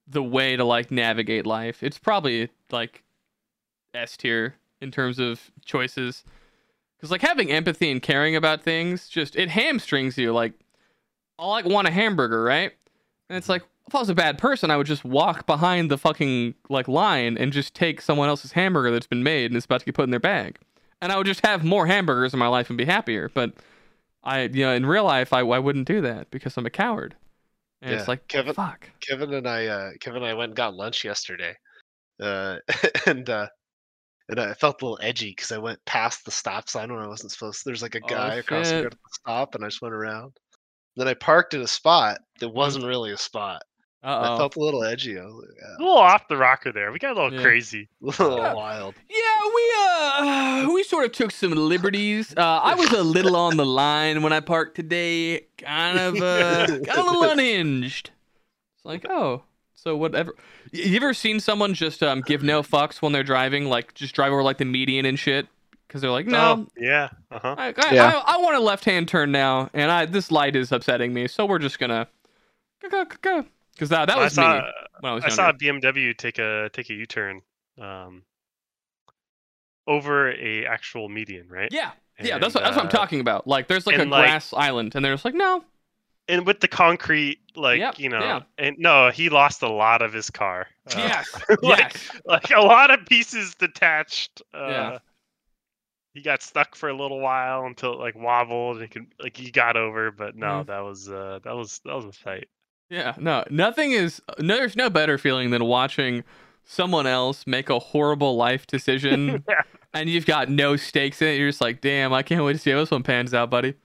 the way to like navigate life. It's probably like S tier in terms of choices. Cuz like having empathy and caring about things just it hamstrings you like I like want a hamburger, right? And it's like if I was a bad person, I would just walk behind the fucking like line and just take someone else's hamburger that's been made and it's about to get put in their bag. And I would just have more hamburgers in my life and be happier. But I, you know, in real life, I, I wouldn't do that because I'm a coward. And it's like, Kevin- fuck. Kevin and I uh Kevin and I went and got lunch yesterday. Uh and uh and I felt a little edgy because I went past the stop sign when I wasn't supposed to. There's like a Oh, guy across the road at the stop, and I just went around. Then I parked in a spot that Mm-hmm. wasn't really a spot. I oh. felt a little edgy. I was like, A little off the rocker there. We got a little Yeah. crazy. a little Yeah. wild. Yeah, we uh, we sort of took some liberties. Uh, I was a little on the line when I parked today. Kind of, uh, got a little unhinged. It's like, oh, so whatever. Y- You ever seen someone just um give no fucks when they're driving, like just drive over like the median and shit? Because they're like, no, Oh, yeah. Uh huh. I, I, Yeah. I, I want a left hand turn now, and I this light is upsetting me, so we're just gonna go go go go. Because that that I was saw me when I was I younger. saw a BMW take a take a U turn, um, over a actual median, right? Yeah, yeah, that's what, And, that's what I'm uh, talking about. Like, there's like a like- grass island, and they're just like, no, And with the concrete, like Yep, you know, yeah. and no, he lost a lot of his car. Uh, yes, like, yes, like a lot of pieces detached. Uh, Yeah. He got stuck for a little while until it like wobbled and he could like he got over, but no, Mhm. that was uh that was that was a fight. yeah. No, nothing is. No, there's no better feeling than watching someone else make a horrible life decision, Yeah. and you've got no stakes in it. You're just like, damn, I can't wait to see how this one pans out, buddy.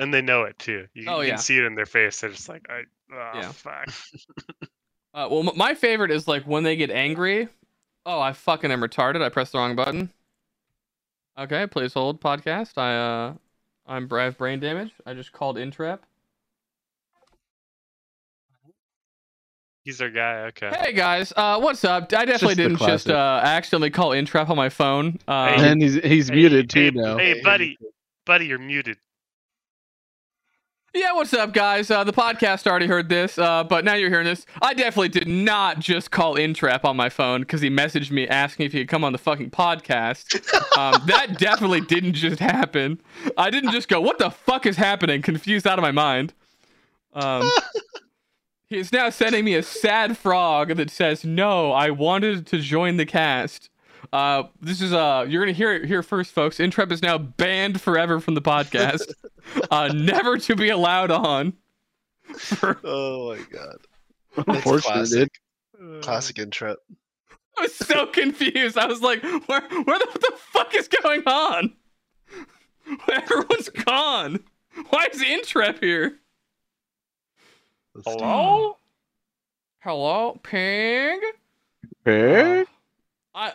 And they know it too. You, Oh, you yeah. can see it in their face. They're just like, I, oh, Yeah. fuck. Uh, well, m- my favorite is like when they get angry. Oh, I fucking am retarded. I pressed the wrong button. Okay, please hold podcast. I uh, I'm I have brain damage. I just called Intrap. He's our guy. Okay. Hey guys, uh, what's up? I definitely just didn't just uh accidentally call Intrap on my phone. Um, Hey. and he's he's Hey, muted hey, too now. Hey, Hey, buddy, buddy, you're muted. Yeah, what's up, guys? Uh, the podcast already heard this, uh, but now you're hearing this. I definitely did not just call Intrap on my phone because he messaged me asking if he could come on the fucking podcast. Um, that definitely didn't just happen. I didn't just go, "What the fuck is happening?" Confused out of my mind. Um, he is now sending me a sad frog that says, "No, I wanted to join the cast." Uh, this is uh, you're gonna hear it here first, folks. Intrep is now banned forever from the podcast, uh, never to be allowed on. For, Oh my god. Unfortunate, classic. Classic intro. I was so confused. I was like, "Where, where the, what the fuck is going on? Everyone's gone. Why is Intrep here? Let's. Hello? Hello, Pig. Hey?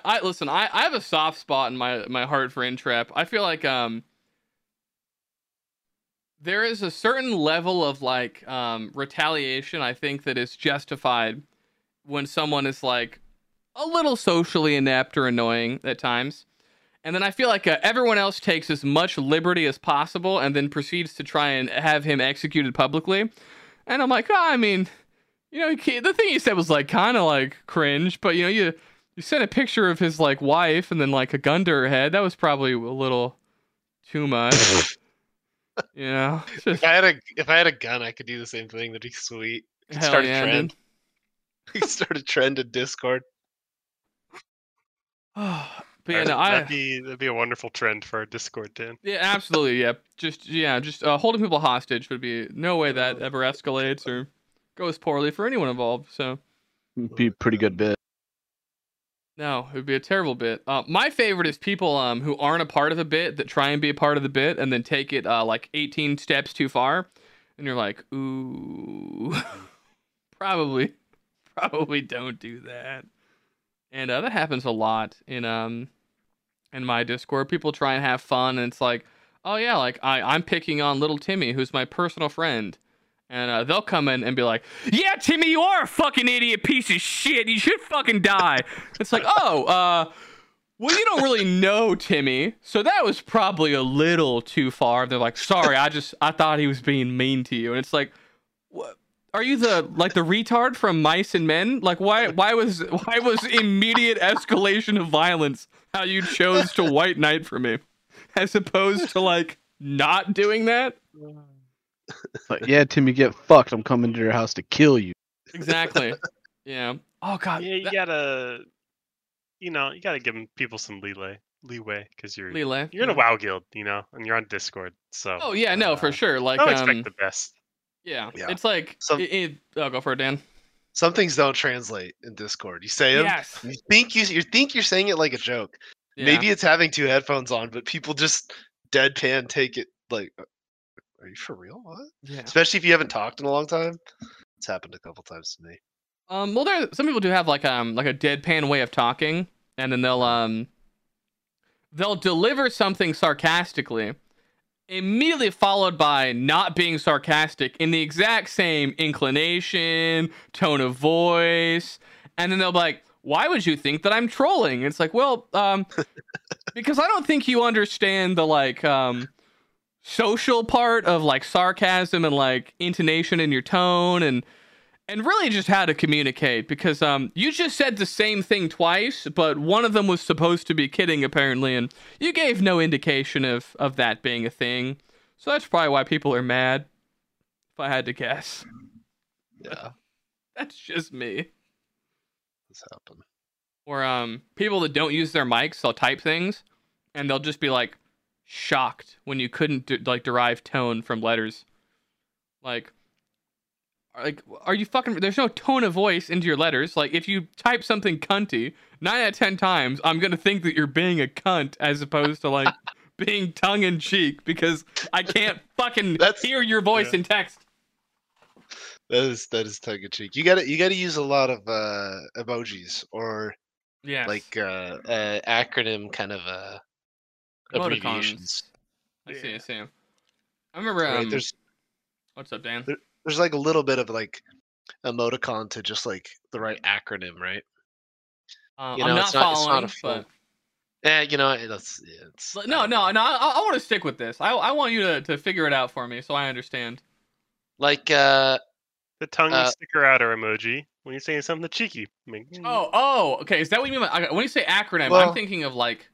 I listen. I, I have a soft spot in my my heart for Intrep. I feel like um there is a certain level of like um retaliation I think that is justified when someone is like a little socially inept or annoying at times. And then I feel like uh, everyone else takes as much liberty as possible and then proceeds to try and have him executed publicly. And I'm like, oh, I mean, you know, he- the thing he said was like kind of like cringe, but you know, you you sent a picture of his like wife and then like a gun to her head. That was probably a little too much. you know, just, If I had a if I had a gun, I could do the same thing. That'd be sweet. Hell start yeah, a trend. You could start a trend in Discord. but yeah, no, that'd be that'd be a wonderful trend for our Discord, Dan. yeah, absolutely, yeah. Just yeah, just uh, holding people hostage would be no way that ever escalates or goes poorly for anyone involved. So. Be a pretty good bit. No, it would be a terrible bit. Uh, my favorite is people um who aren't a part of a bit that try and be a part of the bit and then take it uh like 18 steps too far, and you're like, ooh, probably, probably don't do that. And uh, that happens a lot in um in my Discord. People try and have fun, and it's like, oh yeah, like I I'm picking on little Timmy, who's my personal friend. And uh, they'll come in and be like, "Yeah, Timmy, you are a fucking idiot piece of shit. You should fucking die." It's like, "Oh, uh, well, you don't really know Timmy, so that was probably a little too far." They're like, "Sorry, I just I thought he was being mean to you." And it's like, "What? Are you the like the retard from Mice and Men? Like, why why was why was immediate escalation of violence how you chose to white knight for me, as opposed to like not doing that?" It's Like, yeah, Timmy, get fucked. I'm coming to your house to kill you. Exactly. yeah. Oh god. Yeah, you that- gotta, you know, you gotta give people some leeway, leeway, because you're Lele. you're in a. WoW guild, you know, and you're on Discord, so. Oh yeah, no, uh, for sure. Like, Don't um, expect the best. yeah. Yeah. it's like, Some- it, it, oh, go for it, Dan. Some things don't translate in Discord. You say them. Yes. You think you you think you're saying it like a joke. Yeah. Maybe it's having two headphones on, but people just deadpan take it like, "Uh, "Are you for real? What?" Yeah. Especially if you haven't talked in a long time. It's happened a couple times to me. Um. Well, there. Some people do have like um like a deadpan way of talking, and then they'll um they'll deliver something sarcastically, immediately followed by not being sarcastic in the exact same inclination, tone of voice, and then they'll be like, "Why would you think that I'm trolling?" And it's like, well, um, because I don't think you understand the like um social part of like sarcasm and like intonation in your tone and and really just how to communicate because um you just said the same thing twice but one of them was supposed to be kidding apparently and you gave no indication of of that being a thing. So that's probably why people are mad if i had to guess. Yeah, that's just me. This happened. or um people that don't use their mics they'll type things and they'll just be like shocked when you couldn't d- like derive tone from letters like like are you fucking there's no tone of voice into your letters like if you type something cunty nine out of ten times i'm gonna think that you're being a cunt as opposed to like being tongue-in-cheek because i can't fucking That's- hear your voice Yeah. in text That is that is tongue in cheek. You gotta you gotta use a lot of uh emojis or yeah like uh, uh acronym kind of uh abbreviations. i see i Yeah. see i remember Right? um, There's what's up dan there's like a little bit of like emoticon to just like the right acronym, right? Uh, You I'm know, not it's not- it's not a full- but Yeah, you know that's yeah, it's no, no, no. I, I want to stick with this. I, I want you to, to figure it out for me so I understand. Like uh The tongue Uh, sticker outer emoji when you're saying something cheeky. I mean, Oh, oh, okay. Is that what you mean? By, when you say acronym, Well- I'm thinking of like.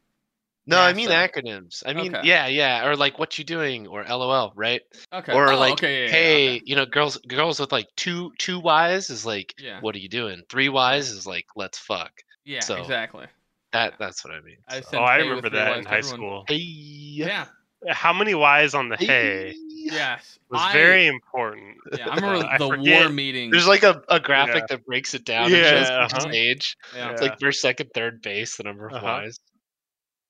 No, I mean NASA. acronyms. I mean Okay. yeah, yeah, or like what you doing or LOL, right? Okay. Or oh, like okay, yeah, yeah, hey, okay. you know, girls girls with like two two Y's is like Yeah. what are you doing? Three Y's is like let's fuck. Yeah, so- exactly. That that's what I mean. I so. oh, I hey with remember that in high everyone. school. Hey. Yeah. How many Y's on the hay Yes. was I, very important. Yeah, I remember I the war meeting. There's like a, a graphic Yeah. that breaks it down Yeah, and shows uh-huh. each stage. Yeah. It's like first, second, third base, the number of Uh-huh. Ys.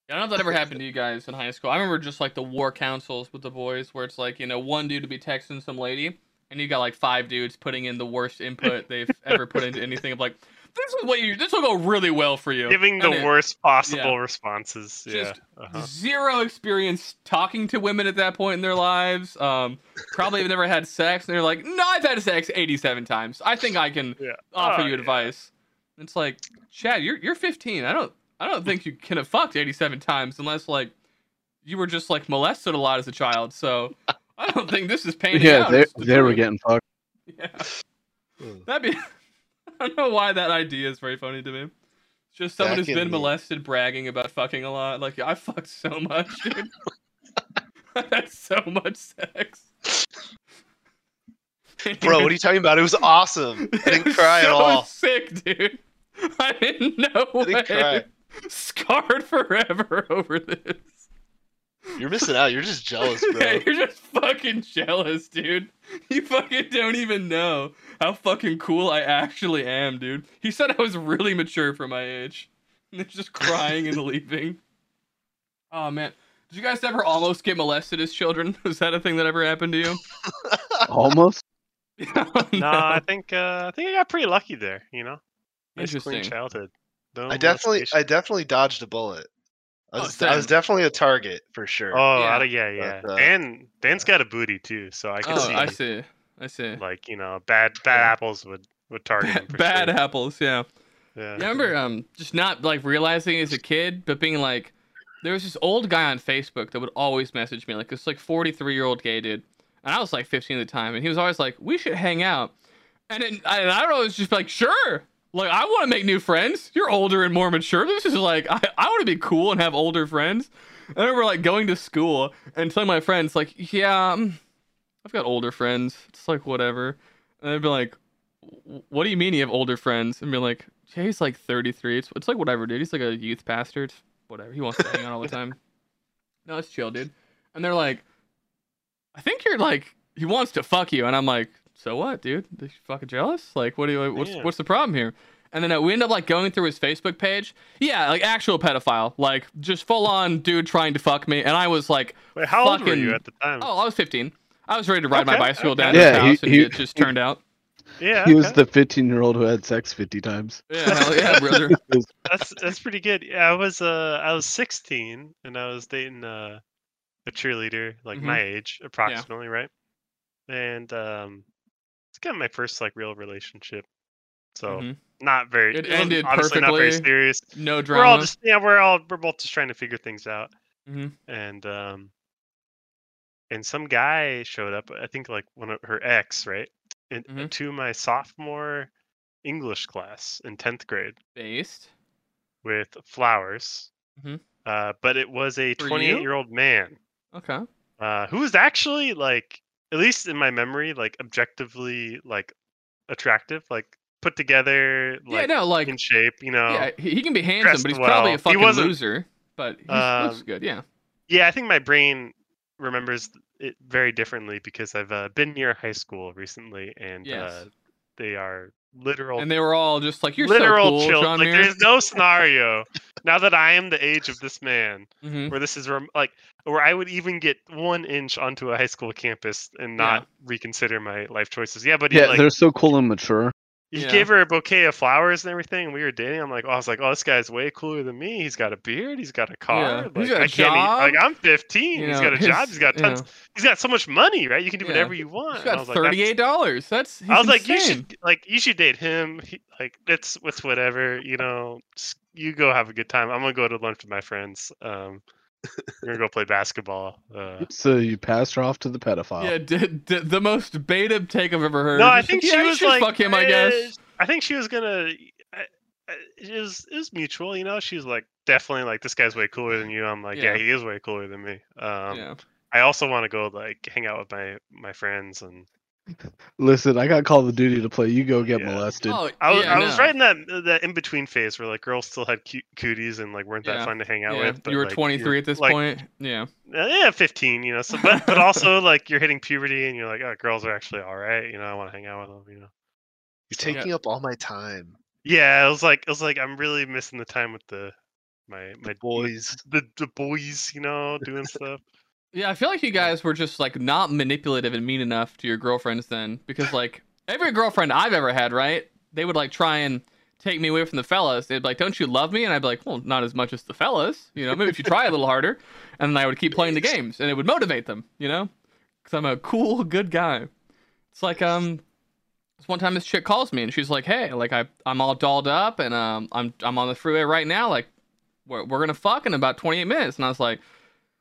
I don't know if that ever happened to you guys in high school. I remember just like the war councils with the boys, where it's like you know one dude to be texting some lady, and you got like five dudes putting in the worst input they've ever put into anything. Of like, this is what you. This will go really well for you. Giving the it- worst possible responses. Yeah. Just uh-huh. zero experience talking to women at that point in their lives. Um, probably have never had sex, and they're like, "No, I've had sex 87 times. I think I can Yeah. offer Oh, you yeah. advice." It's like, Chad, you're you're 15. I don't I don't think you can have fucked 87 times unless like you were just like molested a lot as a child. So I don't think this is paying. yeah, out they as the they were getting fucked. Yeah. Hmm. That'd be. I don't know why that idea is very funny to me. It's just someone Back who's been the- molested bragging about fucking a lot. Like, I fucked so much, dude. I had so much sex. Bro, what are you talking about? It was awesome. I didn't was cry at all. Sick, dude. I didn't know. I didn't cry. Scarred forever over this. You're missing out. You're just jealous, bro. Yeah, you're just fucking jealous, dude. You fucking don't even know how fucking cool I actually am, dude. He said I was really mature for my age. And it's just crying and leaving. Oh man. Did you guys ever almost get molested as children? Was that a thing that ever happened to you? Almost. Oh, No, I think uh, I think I got pretty lucky there. You know, nice clean childhood. No I definitely, molestation. I definitely dodged a bullet. I Oh, was, I was definitely a target for sure. Oh, Yeah. yeah, yeah, yeah. But, uh, Dan, Dan's got a booty too, so I can Oh, see, I see. I see. like you know, bad bad Yeah. apples would would target him Bad, for bad sure. apples, yeah. Yeah. Yeah, I remember um just not like realizing as a kid, but being like, there was this old guy on Facebook that would always message me, like this like 43 year old gay dude, and I was like 15 at the time, and he was always like, we should hang out, and then I, and I would always just like, sure. Like I want to make new friends. You're older and more mature. This is like I, I want to be cool and have older friends. And I remember like going to school and telling my friends like, yeah, um, I've got older friends. It's like whatever. And they'd be like, what do you mean you have older friends? And be like, yeah, he's like 33. It's, it's like whatever, dude. He's like a youth pastor. It's whatever. He wants to hang out all the time. No, it's chill, dude. And they're like, I think you're like, he wants to fuck you. And I'm like, so what, dude? Are you fucking jealous? Like, what do you, what's, Yeah. what's the problem here? And then uh, we end up like going through his Facebook page. Yeah, like actual pedophile, like just full on dude trying to fuck me. And I was like, Wait, how old were fucking- you at the time? oh, I was 15. I was ready to ride my bicycle okay. down Yeah, his he- house, and he- it just turned out. yeah, He was the 15 year old who had sex 50 times. Yeah, hell yeah, brother. that's that's pretty good. Yeah, I was uh I was 16 and I was dating uh, a cheerleader like Mhm. my age approximately, right? And um, it's kind of my first like real relationship. So Mhm. not very. It wasn't ended obviously not very serious. No drama. We're all just yeah, we're all we're both just trying to figure things out. Mhm. And um, and some guy showed up. I think like one of her ex, right? In, Mhm. To my sophomore English class in 10th grade Based. with flowers. Mhm. Uh, but it was a For you? 28 year old man Okay. uh, who was actually like, at least in my memory, like objectively like attractive, like put together, yeah, like no, like in shape. You know, yeah, he, can be handsome, but he's probably well. a He fucking loser. But he Um, looks good. Yeah. Yeah, I think my brain remembers it very differently because I've uh, been near high school recently, and Yes. uh, they are literal, And they were all just like, "You're literal so cool, children. John Like, Muir." there's no scenario now that I am the age of this man Mhm. where this is rem- like where I would even get one inch onto a high school campus and not reconsider my life choices. Yeah, but Yeah, like they're so cool and mature. He Yeah. gave her a bouquet of flowers and everything. And we were dating. I'm like, oh, I was like, oh, this guy's way cooler than me. He's got a beard. He's got a car. Yeah. Like, He's got a I can't. e- like. I'm 15. You he's know, got a job. He's got you tons. know, He's got so much money, right? You can do Yeah. whatever you want. He's got was like, that's- thirty-eight dollars. That's. He's I was like, you should like you should date him. He, like it's it's whatever. You know, you go have a good time. I'm gonna go to lunch with my friends. Um, we're gonna go play basketball. Uh, So you passed her off to the pedophile. Yeah, d- d- the most beta take I've ever heard. No, I think like, she yeah, was should like, fuck him. I eh, guess. I think she was gonna. I- I- It was it was mutual, you know. She's like definitely like this guy's way cooler than you. I'm like, yeah, Yeah. he is way cooler than me. Um, yeah. I also want to go like hang out with my my friends, and Listen, I got Call of Duty to play. You go get Yeah. molested. Oh, I was yeah, I was right in that that in between phase where like girls still had cute cooties and like weren't that Yeah. fun to hang out Yeah, with. but, you were like, 23 at this like, point. Yeah. uh, yeah, 15, you know. So, but but also like you're hitting puberty and you're like, oh, girls are actually all right. You know, I want to hang out with them. You know, you're taking up all my time. Yeah, it was like it was like I'm really missing the time with the my my Boys. the the boys, you know, doing stuff. Yeah, I feel like you guys were just like not manipulative and mean enough to your girlfriends then, because like every girlfriend I've ever had, right? They would like try and take me away from the fellas. They'd be like, "Don't you love me?" And I'd be like, "Well, not as much as the fellas. You know, maybe if you try a little harder." And then I would keep playing the games, and it would motivate them. You know, because I'm a cool, good guy. It's like um, this one time this chick calls me and she's like, "Hey, like I I'm all dolled up and um I'm I'm on the freeway right now. Like we're we're gonna fuck in about 28 minutes." And I was like,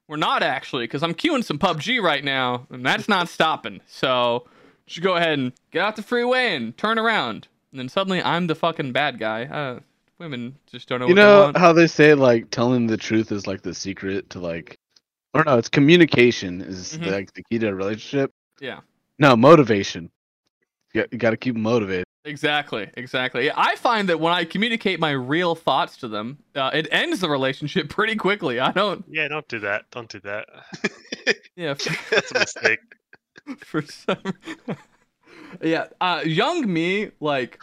"We're not actually, because I'm queuing some PUBG right now, and that's not stopping. So." you should go ahead and get off the freeway and turn around. And then suddenly I'm the fucking bad guy. Uh, women just don't know You what they know want. how they say like telling the truth is like the secret to like, or no, it's communication is Mhm. like the key to a relationship. Yeah. No, motivation. You got, you got to keep motivated. Exactly, exactly. I find that when I communicate my real thoughts to them, uh, it ends the relationship pretty quickly. I don't. Yeah, don't do that. Don't do that. Yeah, That's a mistake. for some. yeah, uh, young me like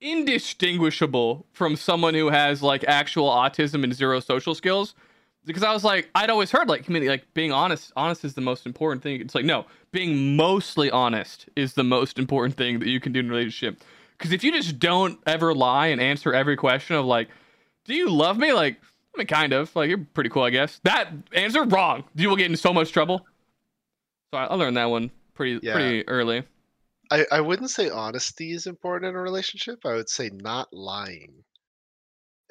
indistinguishable from someone who has like actual autism and zero social skills. Because I was like, I'd always heard like community, like being honest. Honest is the most important thing. It's like no, being mostly honest is the most important thing that you can do in a relationship. Because if you just don't ever lie and answer every question of like, do you love me? Like, I mean, kind of. Like, you're pretty cool, I guess. That answer wrong. You will get in so much trouble. So I, I learned that one pretty Yeah. pretty early. I, I wouldn't say honesty is important in a relationship. I would say not lying.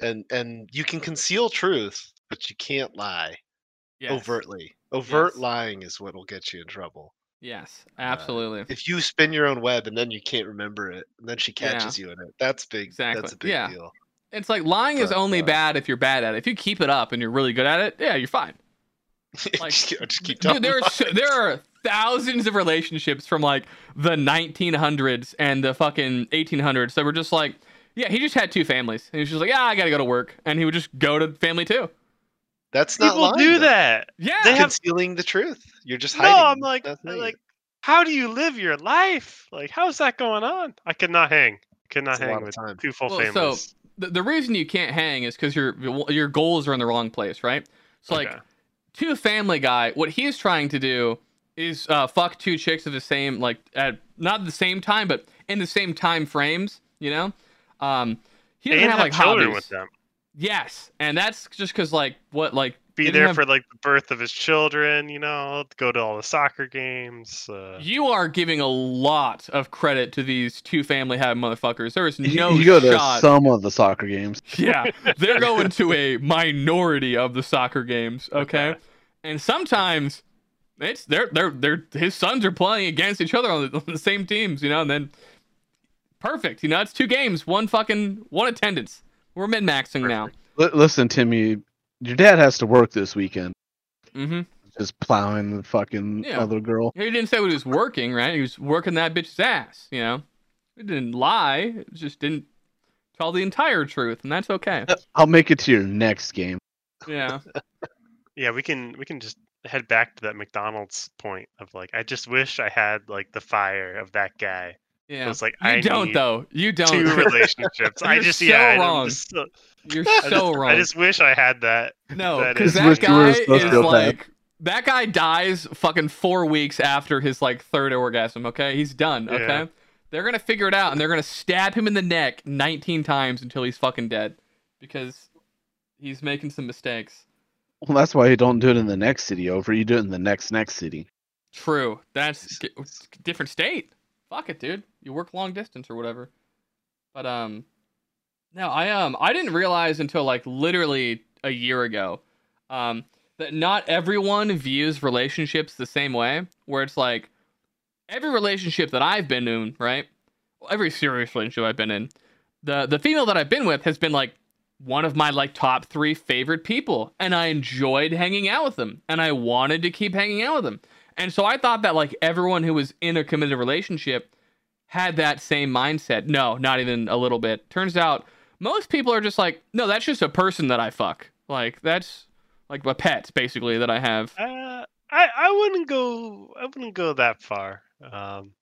And and you can conceal truth, but you can't lie Yes. overtly. Overt Yes. lying is what will get you in trouble. Yes, absolutely. If you spin your own web and then you can't remember it, and then she Yeah. catches you in it, that's big. That's a big Yeah. deal. it's like lying is only uh, bad if you're bad at it. If you keep it up and you're really good at it, yeah, you're fine. Like, just, just keep Dude, there are so, there are thousands of relationships from like the 1900s and the fucking 1800s that were just like, yeah, he just had two families, and he was just like, yeah, I gotta go to work, and he would just go to family two. That's not People lying. do though. that. Yeah, They have- Concealing the truth. You're just hiding. No. I'm like, I'm like, how do you live your life? Like, how's that going on? I could not hang. Could not It's hang with time. two full Well, so- families. the, the reason you can't hang is because your your goals are in the wrong place, right? So like Okay. to Family Guy, what he's trying to do is uh, fuck two chicks of the same like at not the same time, but in the same time frames. You know, um, he doesn't and have have like hobbies. with them. Yes, and that's just because like what like Be there have- for like the birth of his children. You know, go to all the soccer games. Uh, you are giving a lot of credit to these two family having motherfuckers. There is no you go to some of the soccer games. Yeah, they're going to a minority of the soccer games, okay? And sometimes it's they're they're they're his sons are playing against each other on the, on the same teams, you know, and then perfect, you know, it's two games, one fucking one attendance. We're min maxing now. Li- listen, Timmy, your dad has to work this weekend. Mm-hmm. Just plowing the fucking Yeah. other girl. He didn't say he was working, right? He was working that bitch's ass, you know. He didn't lie, it just didn't tell the entire truth, and that's okay. I'll make it to your next game. Yeah. yeah, we can we can just head back to that McDonald's point of like, I just wish I had like the fire of that guy. Yeah. It's like You I don't need though. You don't. two relationships. I You're just so yeah, wrong. just so- You're I so just, wrong. I just wish I had that. No, That because is- that Wish you were a guy is sociopath. like that guy dies fucking four weeks after his like third orgasm. Okay, he's done. Okay, Yeah. they're gonna figure it out and they're gonna stab him in the neck 19 times until he's fucking dead because he's making some mistakes. Well, that's why you don't do it in the next city over. You do it in the next next city. True. That's g- different state. Fuck it, dude. You work long distance or whatever. But um, no, I um, I didn't realize until like literally a year ago, um, that not everyone views relationships the same way. Where it's like every relationship that I've been in, right? Every serious relationship I've been in, the the female that I've been with has been like one of my like top three favorite people, and I enjoyed hanging out with them, and I wanted to keep hanging out with them. And so I thought that like everyone who was in a committed relationship had that same mindset. No, not even a little bit. Turns out most people are just like, no, that's just a person that I fuck. Like that's like a pet basically that I have. Uh, I I wouldn't go. I wouldn't go that far. Um,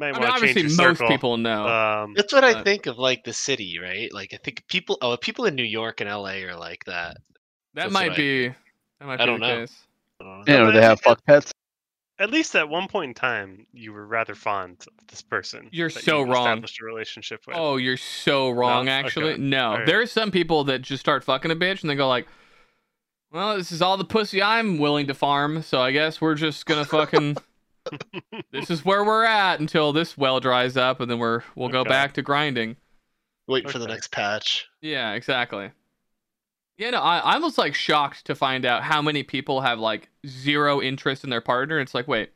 I want mean, obviously most circle. people know. Um, That's what I think of like the city, right? Like I think people oh people in New York and LA are like that. that that's might what I be that might I be don't the know. case. I don't know. Yeah, or they have fuck pets. at least at one point in time, you were rather fond of this person. You're so you wrong. Established a relationship with. Oh, you're so wrong. Actually, Okay. no. Alright. There are some people that just start fucking a bitch and they go like, "Well, this is all the pussy I'm willing to farm, so I guess we're just gonna fucking." this is where we're at until this well dries up, and then we're we'll go back to grinding. Waiting for the next patch. Yeah, exactly. Yeah, no, I, I was like shocked to find out how many people have like zero interest in their partner. It's like, wait,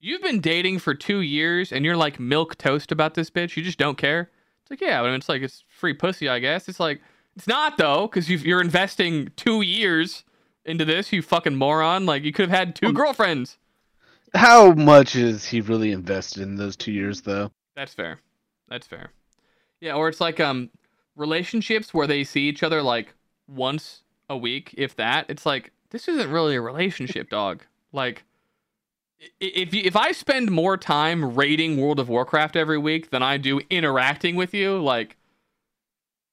you've been dating for two years and you're like milk toast about this bitch. You just don't care. It's like, yeah, but it's like it's free pussy, I guess. It's like it's not though, because you're investing two years into this. You fucking moron. Like you could have had two Um, girlfriends. How much is he really invested in those two years, though? That's fair. That's fair. Yeah, or it's like um relationships where they see each other like once a week, if that. It's like this isn't really a relationship, dog. Like if you, if I spend more time raiding World of Warcraft every week than I do interacting with you, like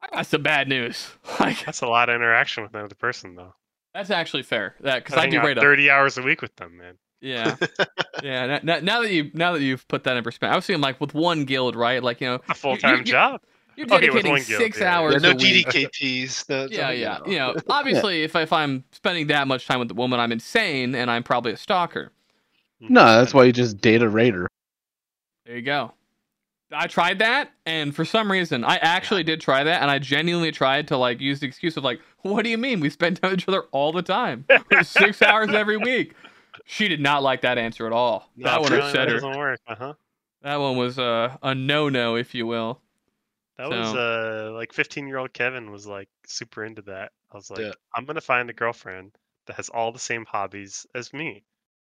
I got some bad news. Like That's a lot of interaction with another person, though. that's actually fair. That because Gotta I do out raid a 30 hours a week with them, man. Yeah, yeah. Now, now- now that you now that you've put that in perspective, I was thinking like with one guild, right? Like you know, A full time you- job. You're dedicating one guild, six yeah. hours. Yeah, no a week. DDKPs. No, Yeah, yeah. You know, obviously, if if I'm spending that much time with the woman, I'm insane, and I'm probably a stalker. No, that's why you just date a raider. There you go. I tried that, and for some reason, I actually did try that, and I genuinely tried to like use the excuse of like, "What do you mean? We spend time with each other all the time, six hours every week." She did not like that answer at all. No, that one upset her. work. Uh huh. That one was uh, a no-no, if you will. That was uh like 15 year old Kevin was like super into that. I was like, Yeah. I'm gonna find a girlfriend that has all the same hobbies as me,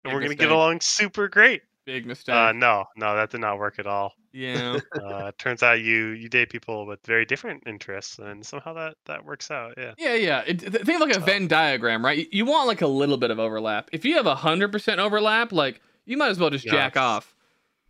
and Big we're gonna get along super great. Big mistake. Uh, no, no, that did not work at all. yeah. Uh, turns out you you date people with very different interests, and somehow that that works out. Yeah. Yeah, yeah. It, th- think of like a So- Venn diagram, right? You- want like a little bit of overlap. If you have a hundred percent overlap, like you might as well just jack off.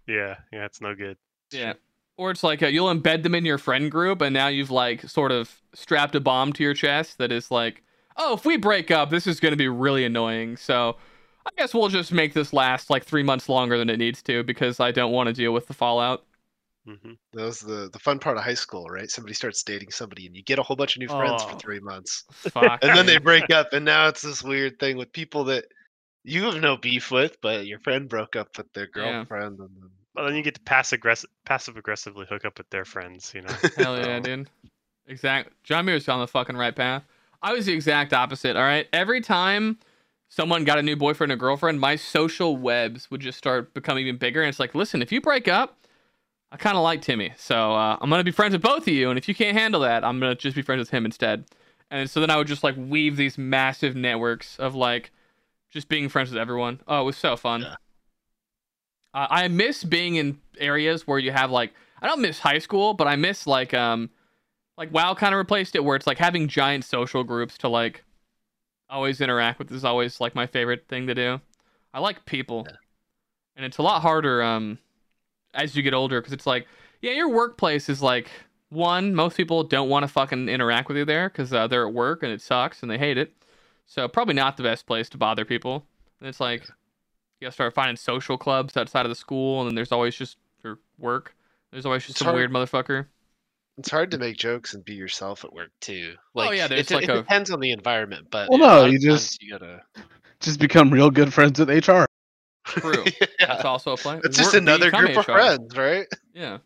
Yeah, yeah, it's no good. Yeah. Or it's like uh, you'll embed them in your friend group, and now you've like sort of strapped a bomb to your chest that is like, oh, if we break up, this is going to be really annoying. So I guess we'll just make this last like three months longer than it needs to because I don't want to deal with the fallout. mm-hmm. That was the, the fun part of high school, right? Somebody starts dating somebody and you get a whole bunch of new friends Oh. for three months. Fuck. And then they break up and now it's this weird thing with people that you have no beef with, but your friend broke up with their Yeah. girlfriend and then Well, then you get to passive aggressive, passive aggressively hook up with their friends. You know. Hell yeah, Um, dude. Exact. John Muir's on the fucking right path. I was the exact opposite. All right. Every time someone got a new boyfriend or girlfriend, my social webs would just start becoming even bigger. And it's like, listen, if you break up, I kind of like Timmy, so uh, I'm gonna be friends with both of you. And if you can't handle that, I'm gonna just be friends with him instead. And so then I would just like weave these massive networks of like just being friends with everyone. Oh, it was so fun. Yeah. Uh, I miss being in areas where you have like I don't miss high school, but I miss like um like WoW kind of replaced it where it's like having giant social groups to like always interact with is always like my favorite thing to do. I like people. Yeah. And it's a lot harder um as you get older cuz it's like yeah, your workplace is like one, most people don't want to fucking interact with you there cuz uh, they're at work and it sucks and they hate it. So probably not the best place to bother people. And it's like you gotta start finding social clubs outside of the school, and then there's always just your work. There's always just It's some hard- weird motherfucker. it's hard to make jokes and be yourself at work too. Oh, like, Oh, yeah, there's it, like it a- depends on the environment, but Well, no, you just- you gotta Just become real good friends with HR. True. yeah. That's also a play. It's just Work- another become group of friends, right? Yeah.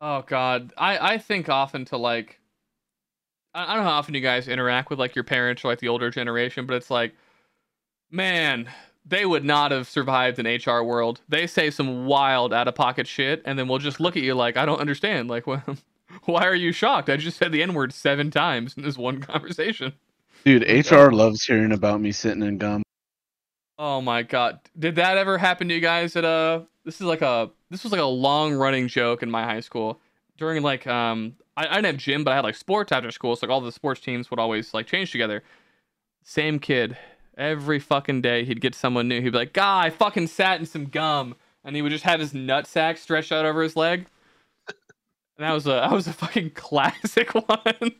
Oh God, I I think often to like, I, I don't know how often you guys interact with like your parents or like the older generation, but it's like, man, they would not have survived an HR world. They say some wild out of pocket shit, and then we'll just look at you like I don't understand. Like, well, why are you shocked? I just said the n word seven times in this one conversation. Dude, HR loves hearing about me sitting in gum. Oh my god. Did that ever happen to you guys at uh this is like a this was like a long running joke in my high school. During like um I, I didn't have gym, but I had like sports after school, so like all the sports teams would always like change together. Same kid. Every fucking day he'd get someone new. He'd be like, God, I fucking sat in some gum and he would just have his nut sack stretched out over his leg. And that was a that was a fucking classic one.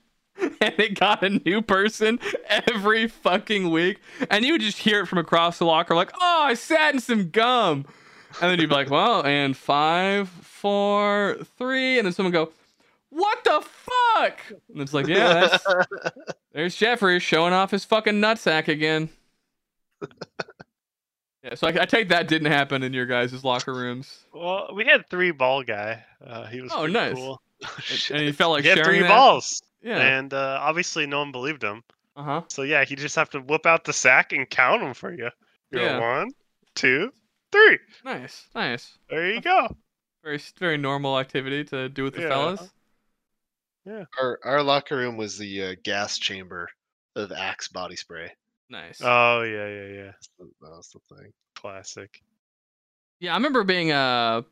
and it got a new person every fucking week. And you would just hear it from across the locker, like, oh, I sat in some gum. And then you'd be like, well, and five, four, three. And then someone go, what the fuck? And it's like, yeah, there's Jeffrey showing off his fucking nutsack again. Yeah, so I, I take that didn't happen in your guys' locker rooms. Well, we had three ball guy. Uh, he was Oh, nice. cool. And he felt like he had sharing three that? balls, Yeah. and uh, obviously no one believed him. Uh huh. So yeah, he just have to whip out the sack and count them for you. You go Yeah. one, two, three. Nice, nice. There you go. Very, very normal activity to do with the Yeah. fellas. Yeah. Our our locker room was the uh, gas chamber of Axe body spray. Nice. Oh yeah, yeah, yeah. That was the thing. Classic. Yeah, I remember being uh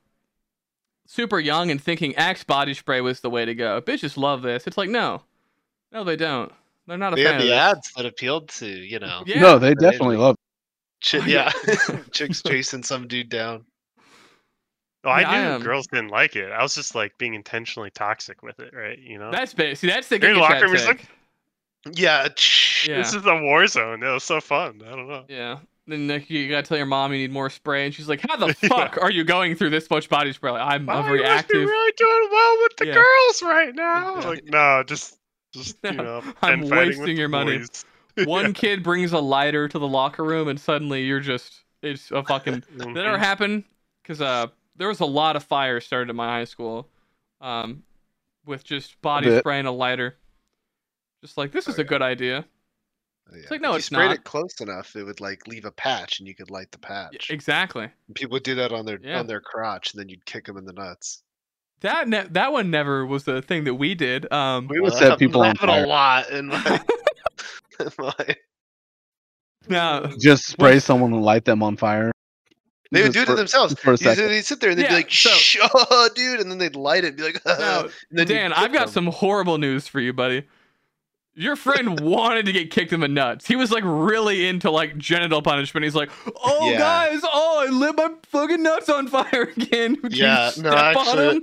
super young and thinking Axe body spray was the way to go. Bitches love this. It's like no, no, they don't. They're not a They fan had of the this. ads that appealed to you know. Yeah. No, they definitely like- love. Chi- Oh, yeah. yeah, chicks chasing some dude down. Oh, I Yeah, I knew girls didn't like it. I was just like being intentionally toxic with it, right? You know, That's ba- see, that's the Your Giga locker room like- Yeah, ch- Yeah. this is a war zone. It was so fun. I don't know. Yeah. Then like, you gotta tell your mom you need more spray, and she's like, "How the Yeah. fuck are you going through this much body spray?" Like, I'm, Wow, I'm you must be really doing well with the Yeah. girls right now. Yeah. Like, no, just, just you know, I'm pen fighting with wasting your money. boys. One kid brings a lighter to the locker room, and suddenly you're just it's a fucking That never happened because uh, there was a lot of fires started at my high school, um, with just body bit. spray and a lighter. Just like this is Oh, a good idea. Yeah. like, no, if it's you sprayed not. it close enough, it would like leave a patch, and you could light the Yeah, patch. exactly. People would do that on their Yeah. on their crotch, and then you'd kick them in the nuts. That ne- that one never was the thing that we did. Um, We would Well, set people on happened fire. a lot in my. in my now Just spray someone and light them on fire. they would do it for- to themselves. for a second. They'd sit there and they'd Yeah, be like, so- "Shh, oh, dude," and then they'd light it and be like, now, and then Dan, I've got them. some horrible news for you, buddy. Your friend wanted to get kicked in the nuts. He was like really into like genital punishment. He's like, "Oh, Yeah. guys, oh, I lit my fucking nuts on fire again." Would Yeah, no, on actually-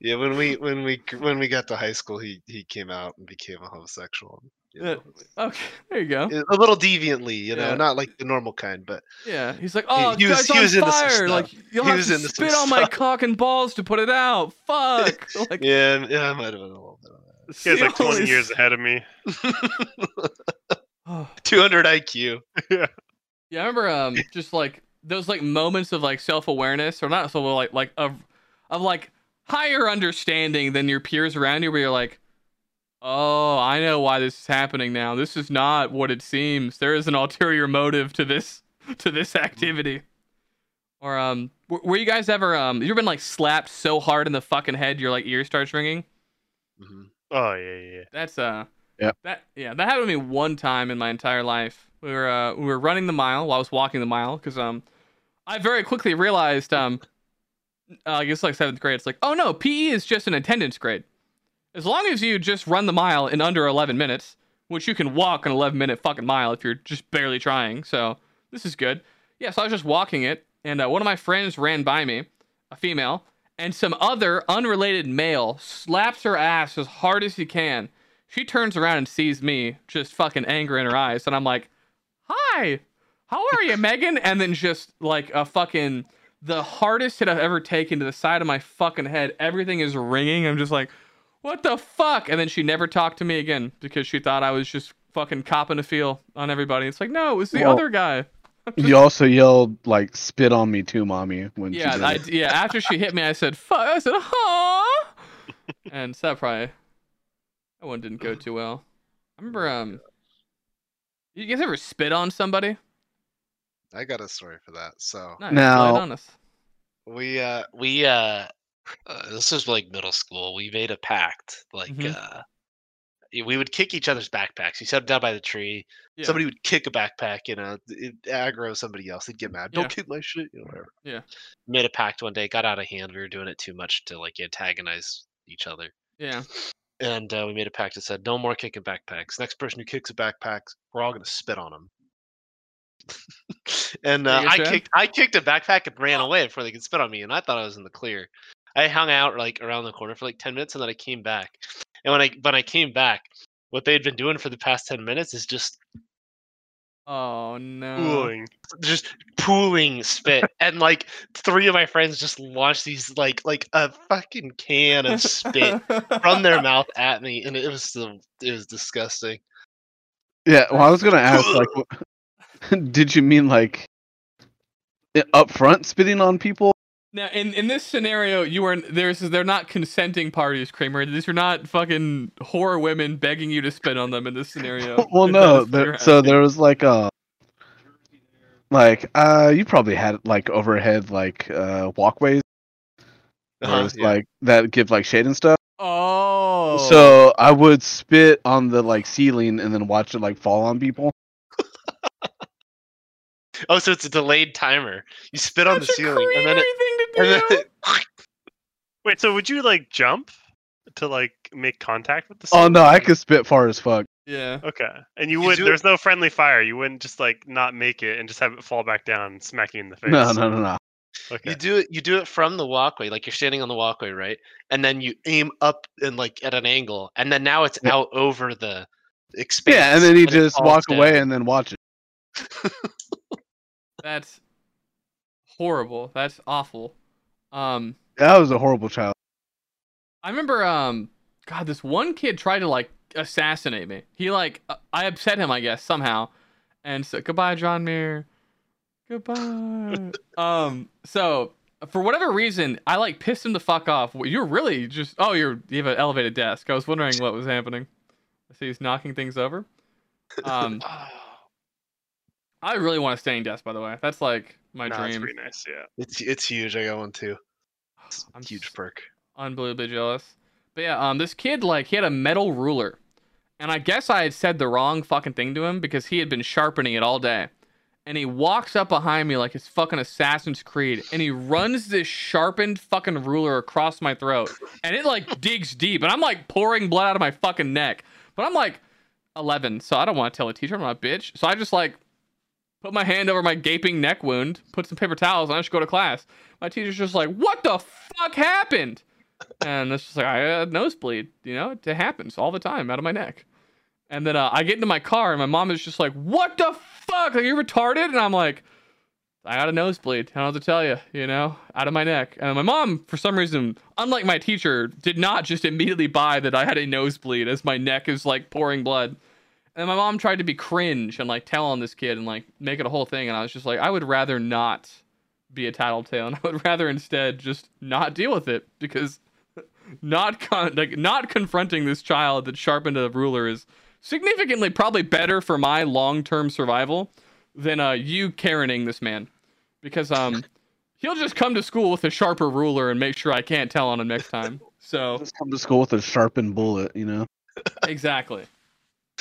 Yeah, when we when we when we got to high school, he he came out and became a homosexual. You Yeah. know, Okay, there you go. a little deviantly, you know, Yeah. not like the normal kind, but Yeah, he's like, oh, he was- guys he on was some fire. Like, you'll He have was to spit on my cock and balls to put it out. Fuck. like, yeah, yeah, I might have been a little bit This guy's like 20 seriously. years ahead of me. Oh. 200 IQ. Yeah, Yeah, I remember um just like those like moments of like self awareness, or not so like like of of like higher understanding than your peers around you, where you're like, oh, I know why this is happening now. This is not what it seems. There is an ulterior motive to this to this activity. Or um, were you guys ever um, you ever been like slapped so hard in the fucking head your like ear starts ringing? hmm Oh yeah, yeah, yeah. That's uh Yep. That yeah, that happened to me one time in my entire life. We were uh we were running the mile while I was walking the mile because um I very quickly realized um uh, I guess like seventh grade it's like oh no PE is just an attendance grade. As long as you just run the mile in under 11 minutes, which you can walk an 11 minute fucking mile if you're just barely trying. So this is good. Yeah, so I was just walking it, and uh, one of my friends ran by me, a female, and some other unrelated male slaps her ass as hard as he can. She turns around and sees me, just fucking anger in her eyes, and I'm like, "Hi, how are you, Megan?" And then just like a fucking the hardest hit I've ever taken to the side of my fucking head. Everything is ringing. I'm just like, "What the fuck?" And then she never talked to me again because she thought I was just fucking copping a feel on everybody. It's like, no, it was the Well, other guy. You also yelled like "spit on me too, mommy" when Yeah, she did I, it. yeah. After she hit me, I said, "Fuck!" I said, "Huh," and so that probably that one didn't go too well. I remember, um, you guys ever spit on somebody? I got a story for that. So Nice, Now- lay it on us. we uh we uh, uh this was like middle school. We made a pact. Like Mhm. uh we would kick each other's backpacks. You set them down by the tree. Yeah. Somebody would kick a backpack, you know, aggro somebody else. They'd get mad. Don't Yeah. kick my shit, you know, whatever. Yeah. Made a pact one day, got out of hand. We were doing it too much to like antagonize each other. Yeah, And uh, we made a pact that said, no more kicking backpacks. Next person who kicks a backpack, we're all going to spit on them. and uh, I sure? kicked I kicked a backpack and ran away before they could spit on me, and I thought I was in the clear. I hung out like around the corner for like ten minutes, and then I came back. And when I when I came back, what they'd been doing for the past ten minutes is just Oh no. Cooling. just pooling spit, and like three of my friends just launched these like like a fucking can of spit from their mouth at me, and it was so it was disgusting. Yeah, well, I was gonna ask, like, what- did you mean like i- up front spitting on people? Now, in, in this scenario, you are there's they're not consenting parties, Kramer. These are not fucking whore women begging you to spit on them in this scenario. well, If no. that's what you're There, so there was like a like uh, you probably had like overhead like uh walkways, Uh-huh, yeah. like that give like shade and stuff. Oh. So I would spit on the like ceiling and then watch it like fall on people. Oh, so it's a delayed timer. You spit on the a ceiling, and then it, creepy and thing to then it, Wait, so would you like jump to like make contact with the? Oh no. I could spit far as fuck. Yeah. Okay, and you You would. do it- There's no friendly fire. You wouldn't just like not make it and just have it fall back down, and smack you in the face. No, no, no, no. Okay. you do it. You do it from the walkway, like you're standing on the walkway, right? And then you aim up and like at an angle, and then now it's Yeah. out over the expanse. Yeah, and then you it just falls walk away and then watch it. That's horrible. That's awful. Um, That was a horrible child. I remember, um, God, this one kid tried to like assassinate me. He like, uh, I upset him, I guess, somehow, and so goodbye, John Muir. Goodbye. um, so for whatever reason, I like pissed him the fuck off. You're really just, oh, you're you have an elevated desk. I was wondering what was happening. I see he's knocking things over. Um, I really want a standing desk, by the way. That's like my no, it's dream. pretty nice. Yeah. it's it's huge. I got one too. It's I'm a huge s- perk. unbelievably jealous. But yeah, um, this kid like he had a metal ruler, and I guess I had said the wrong fucking thing to him because he had been sharpening it all day, and he walks up behind me like it's fucking Assassin's Creed, and he runs this sharpened fucking ruler across my throat, and it like digs deep, and I'm like pouring blood out of my fucking neck, but I'm like 11, so I don't want to tell a teacher I'm not a bitch, so I just like put my hand over my gaping neck wound, put some paper towels, and I just go to class. My teacher's just like, "What the fuck happened?" And it's just like I had a nosebleed. You know, it happens all the time out of my neck. And then uh, I get into my car, and my mom is just like, "What the fuck? Are you retarded?" And I'm like, "I got a nosebleed. I don't what to tell you. You know, out of my neck." And my mom, for some reason, unlike my teacher, did not just immediately buy that I had a nosebleed as my neck is like pouring blood. And my mom tried to be cringe and like tell on this kid and like make it a whole thing. And I was just like, I would rather not be a tattletale, and I would rather instead just not deal with it because not con- like not confronting this child that sharpened a ruler is significantly probably better for my long-term survival than uh you Karening this man because um he'll just come to school with a sharper ruler and make sure I can't tell on him next time. So Just come to school with a sharpened bullet, you know. exactly.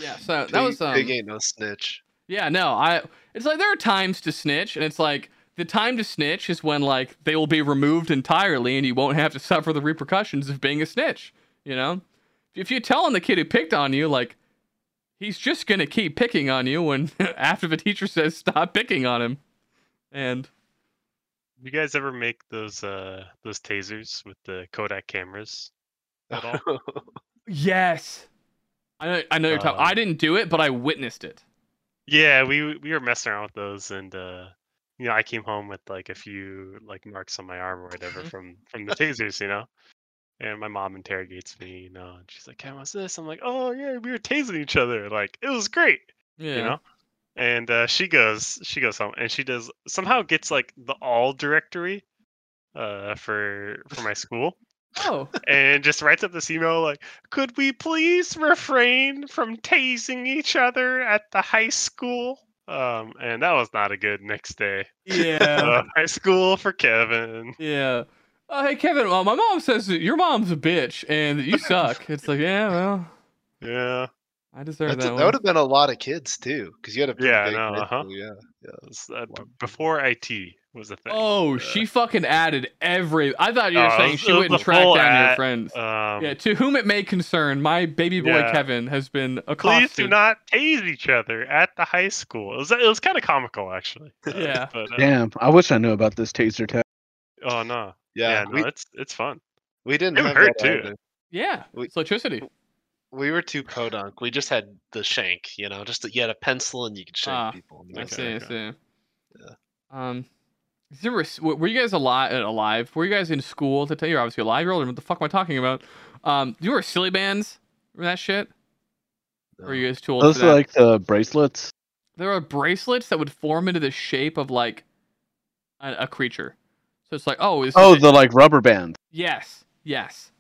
Yeah, so that was um, pig ain't no snitch. Yeah, no, I it's like there are times to snitch and it's like the time to snitch is when like they will be removed entirely and you won't have to suffer the repercussions of being a snitch, you know? If you tell on the kid who picked on you like he's just going to keep picking on you when after the teacher says stop picking on him. And You guys ever make those uh those tasers with the Kodak cameras? At all? yes. I know I know you're talking. Um, I didn't do it, but I witnessed it. Yeah, we we were messing around with those, and uh, you know, I came home with like a few like marks on my arm or whatever from from the tasers, you know. And my mom interrogates me, you know, and she's like, "Hey, what's this?" I'm like, "Oh yeah, we were tasing each other. Like it was great, Yeah. you know." And uh, she goes, she goes home, and she does somehow gets like the all directory, uh, for for my school, Oh. and just writes up this email like, "Could we please refrain from tasing each other at the high school?" Um, and that was not a good next day. Yeah. Uh, high school for Kevin. Yeah. Oh, hey Kevin. Well, my mom says your mom's a bitch and you suck. it's like, yeah, well, Yeah, I deserve That's that a- one. that would have been a lot of kids too, because you had a pretty Yeah, big no, uh-huh. school, yeah. was, uh, b- before IT was a thing. Oh, Uh, she fucking added every. I thought you were it saying was- she it was went and the tracked full down your friends. Um, yeah, to whom it may concern, my baby boy Yeah. Kevin has been accosted. please do not tase each other at the high school. It was it was kind of comical actually. Uh, Yeah. But, uh, Damn, I wish I knew about this taser tech. oh no. Yeah, Yeah, no, we, it's it's fun. we didn't it have hurt, too. either. Yeah, We- it's electricity. we were too podunk. We just had the shank, you know, just you had a pencil and you could shank Ah, people. I That's see. I see. Yeah. Um, is there a- w- were you guys alive? Alive? Were you guys in school To tell time? You're obviously alive. You're older. What the fuck am I talking about? Um, do you were silly bands? Remember that shit? Or are you guys too old Those for are like the bracelets. there are bracelets that would form into the shape of like a, a creature. So it's like, oh, is Oh, the like rubber bands. Yes, yes.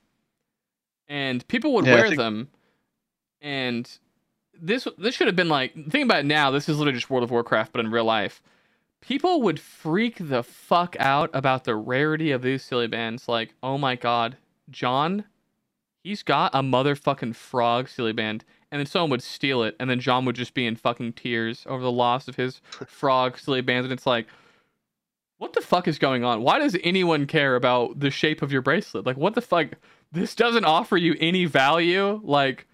And people would Yeah, wear think- them, and this this should have been like think about it now. This is literally just World of Warcraft, but in real life, people would freak the fuck out about the rarity of these silly bands. Like, oh my god, John, he's got a motherfucking frog silly band, and then someone would steal it, and then John would just be in fucking tears over the loss of his frog silly bands, and it's like. What the fuck is going on? Why does anyone care about the shape of your bracelet? Like, what the fuck? This doesn't offer you any value. Like,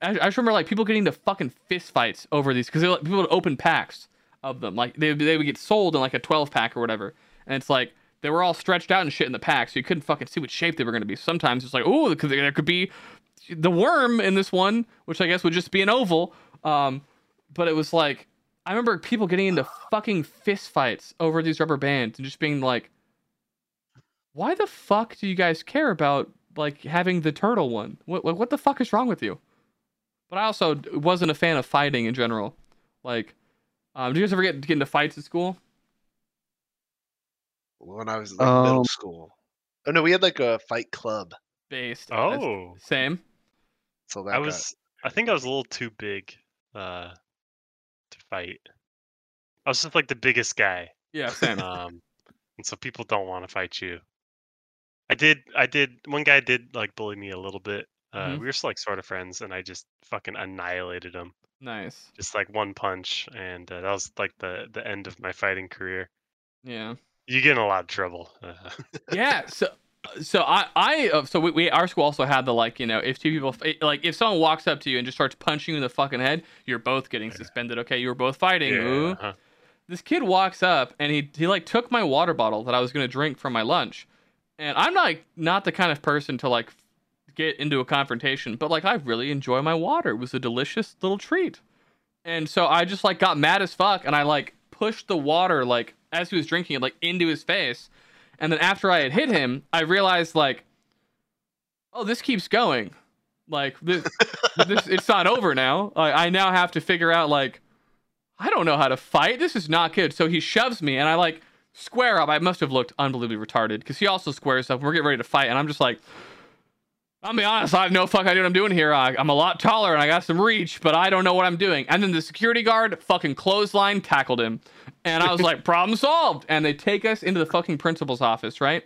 I just remember like people getting into fucking fist fights over these because people would open packs of them. Like they they would get sold in like a twelve pack or whatever, and it's like they were all stretched out and shit in the pack, so you couldn't fucking see what shape they were to be. Sometimes it's like, oh, there could be the worm in this one, which I guess would just be an oval. Um, but it was like I remember people getting into fucking fist fights over these rubber bands and just being like, why the fuck do you guys care about like having the turtle one? What what, what the fuck is wrong with you? But I also wasn't a fan of fighting in general. Like, um, do you guys ever get, get into fights at school? When I was in like, middle Um, school. Oh no, we had like a fight club. Based. Oh, same. So that I got- was. I think I was a little too big uh, to fight. I was just like the biggest guy, Yeah, same. um, and so people don't want to fight you. I did. I did. One guy did like bully me a little bit. Uh, Mhm. We were still like sort of friends, and I just fucking annihilated him. Nice. Just like one punch, and uh, that was like the the end of my fighting career. Yeah. You get in a lot of trouble. Uh, yeah so so i i uh, so we, we our school also had the like you know if two people like if someone walks up to you and just starts punching you in the fucking head you're both getting suspended okay you were both fighting Ooh. uh-huh. this kid walks up and he he like took my water bottle that i was going to drink from my lunch and i'm like not the kind of person to like get into a confrontation but like i really enjoy my water it was a delicious little treat and so i just like got mad as fuck and i like pushed the water like as he was drinking it like into his face and then after I had hit him, I realized like, oh, this keeps going. Like this, this it's not over now. I, I now have to figure out like, I don't know how to fight. This is not good. So he shoves me, and I like square up. I must have looked unbelievably retarded because he also squares up. We're getting ready to fight, and I'm just like, I'll be honest, I have no fucking idea what I'm doing here. I, I'm a lot taller and I got some reach, but I don't know what I'm doing. And then the security guard fucking clothesline tackled him. And I was like, problem solved. And they take us into the fucking principal's office, right?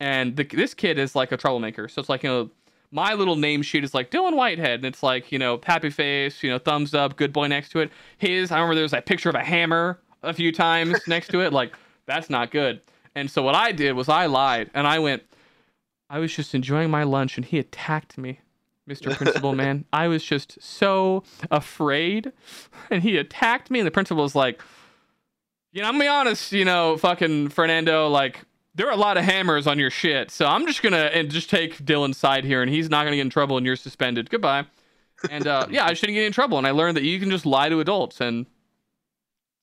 And the, this kid is like a troublemaker. So it's like, you know, my little name sheet is like Dylan Whitehead. And it's like, you know, happy face, you know, thumbs up, good boy next to it. His, I remember there was that picture of a hammer a few times next to it. Like, that's not good. And so what I did was I lied and I went, I was just enjoying my lunch and he attacked me, Mr. Principal Man. I was just so afraid and he attacked me. And the principal was like, you know, I'm gonna be honest, you know, fucking Fernando, like, there are a lot of hammers on your shit. So I'm just gonna and just take Dylan's side here and he's not gonna get in trouble and you're suspended. Goodbye. And uh, yeah, I shouldn't get in trouble. And I learned that you can just lie to adults and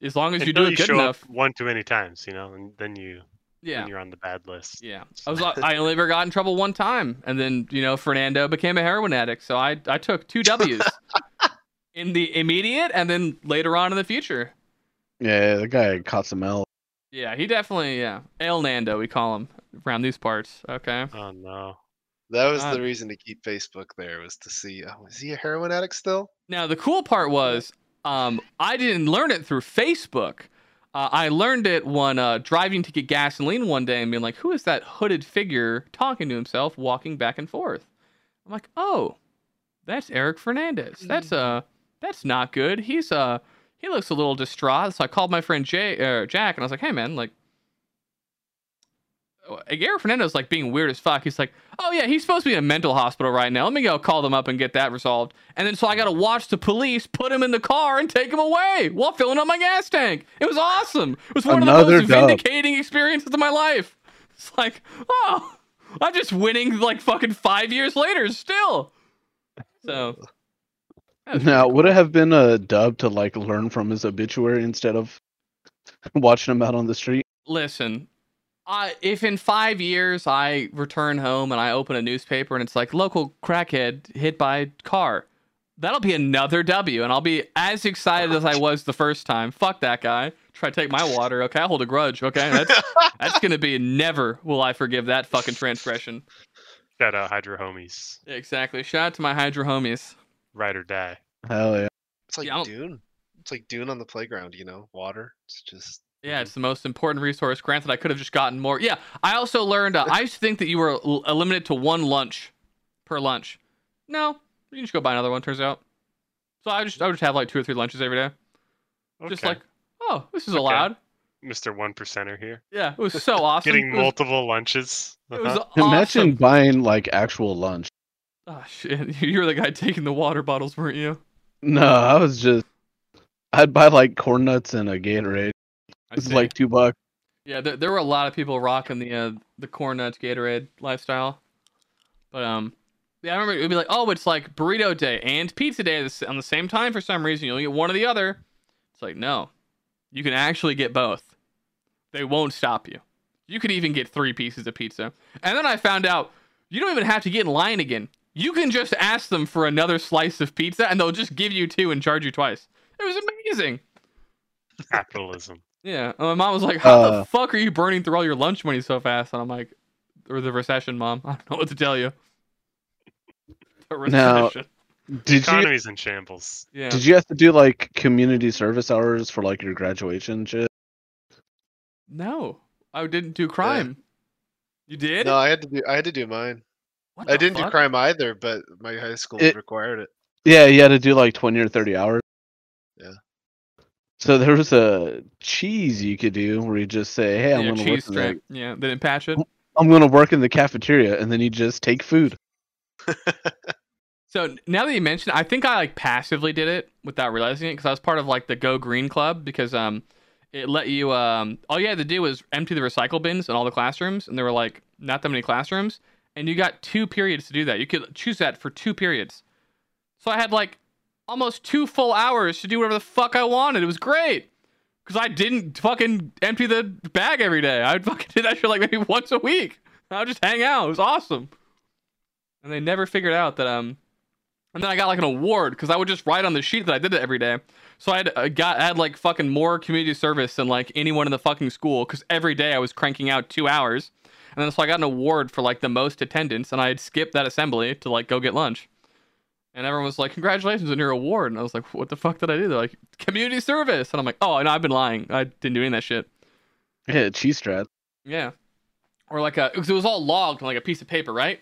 as long as you do it good show enough. up one too many times, you know, and then you Yeah. then you're on the bad list. Yeah, I was. I only ever got in trouble one time, and then you know Fernando became a heroin addict, so I I took two W's in the immediate, and then later on in the future. Yeah, the guy caught some L. Yeah, he definitely yeah El Nando we call him around these parts. Okay. Oh no. that was uh, the reason to keep Facebook there was to see. Oh, is he a heroin addict still? Now the cool part was, um, I didn't learn it through Facebook. Uh, I learned it when uh, driving to get gasoline one day and being like, "Who is that hooded figure talking to himself, walking back and forth?" I'm like, "Oh, that's Eric Fernandez. That's uh, that's not good. He's uh, he looks a little distraught." So I called my friend Jay, uh, Jack, and I was like, "Hey, man, like." Eric Fernandez like being weird as fuck. He's like, oh yeah, he's supposed to be in a mental hospital right now. Let me go call them up and get that resolved. And then so I got to watch the police put him in the car and take him away while filling up my gas tank. It was awesome. It was one of the most dub. vindicating experiences of my life. It's like, oh, I'm just winning like fucking five years later still. So Now, would it have been a dub to like learn from his obituary instead of watching him out on the street? listen, I if in five years I return home and I open a newspaper and it's like local crackhead hit by car, that'll be another W, and I'll be as excited as I was the first time. Fuck that guy. Try to take my water. Okay, I hold a grudge. Okay, that's that's gonna be never will I forgive that fucking transgression. Shout out Hydro Homies. Exactly. Shout out to my Hydra homies. Ride or die. Hell yeah. It's like Yeah, Dune. It's like Dune on the playground, you know, water. It's just Yeah, it's the most important resource. Granted, I could have just gotten more. Yeah, I also learned. Uh, I used to think that you were l- limited to one lunch per lunch. No, you can just go buy another one. Turns out. So I just I would just have like two or three lunches every day. Just like, oh, this is Okay. allowed. Mr. One Percenter here. Yeah, it was so awesome. Getting was, multiple lunches. it was Uh-huh. Imagine buying like actual lunch. Oh shit, you were the guy taking the water bottles, weren't you? No, I was just. I'd buy like corn nuts and a Gatorade. I It's see. like two bucks. Yeah, there, there were a lot of people rocking the uh, the corn nuts Gatorade lifestyle, but um, yeah, I remember it'd be like, oh, it's like burrito day and pizza day at the on the same time for some reason. You only get one or the other. It's like no, you can actually get both. They won't stop you. You could even get three pieces of pizza. And then I found out you don't even have to get in line again. You can just ask them for another slice of pizza, and they'll just give you two and charge you twice. It was amazing. Capitalism. Yeah. And my mom was like, How the Uh. fuck are you burning through all your lunch money so fast? And I'm like, Or the recession, mom. I don't know what to tell you. The Now- Did you Economy's in shambles. yeah. did you have to do like community service hours for like your graduation shit? No. I didn't do crime. You did? no. I had to do. I had to do mine. What I didn't do crime either, but my high school It- required it. Yeah, you had to do like twenty or thirty hours. Yeah. So there was a cheese you could do where you just say, "Hey, I'm Yeah, gonna work cheese in the. Yeah, they didn't patch it. I'm gonna work in the cafeteria," and then you just take food. So now that you mentioned, I think I like passively did it without realizing it because I was part of like the Go Green Club because um, it let you um, all you had to do was empty the recycle bins in all the classrooms, and there were like not that many classrooms, and you got two periods to do that. You could choose that for two periods. So I had like almost two full hours to do whatever the fuck I wanted. It was great because I didn't fucking empty the bag every day. I fucking did that shit like maybe once a week. I would just hang out. It was awesome. And they never figured out that um and then I got like an award because I would just write on the sheet that I did it every day. So I had I got I had like fucking more community service than like anyone in the fucking school because every day I was cranking out two hours, and then so I got an award for like the most attendance, and I had skipped that assembly to like go get lunch, and everyone was like, "Congratulations on your award," and I was like, "What the fuck did I do?" They're like, "Community service," and I'm like, "Oh, no, I've been lying. I didn't do any of that shit." Yeah, cheese strat. Yeah. Or like a, because it was all logged on like a piece of paper, right?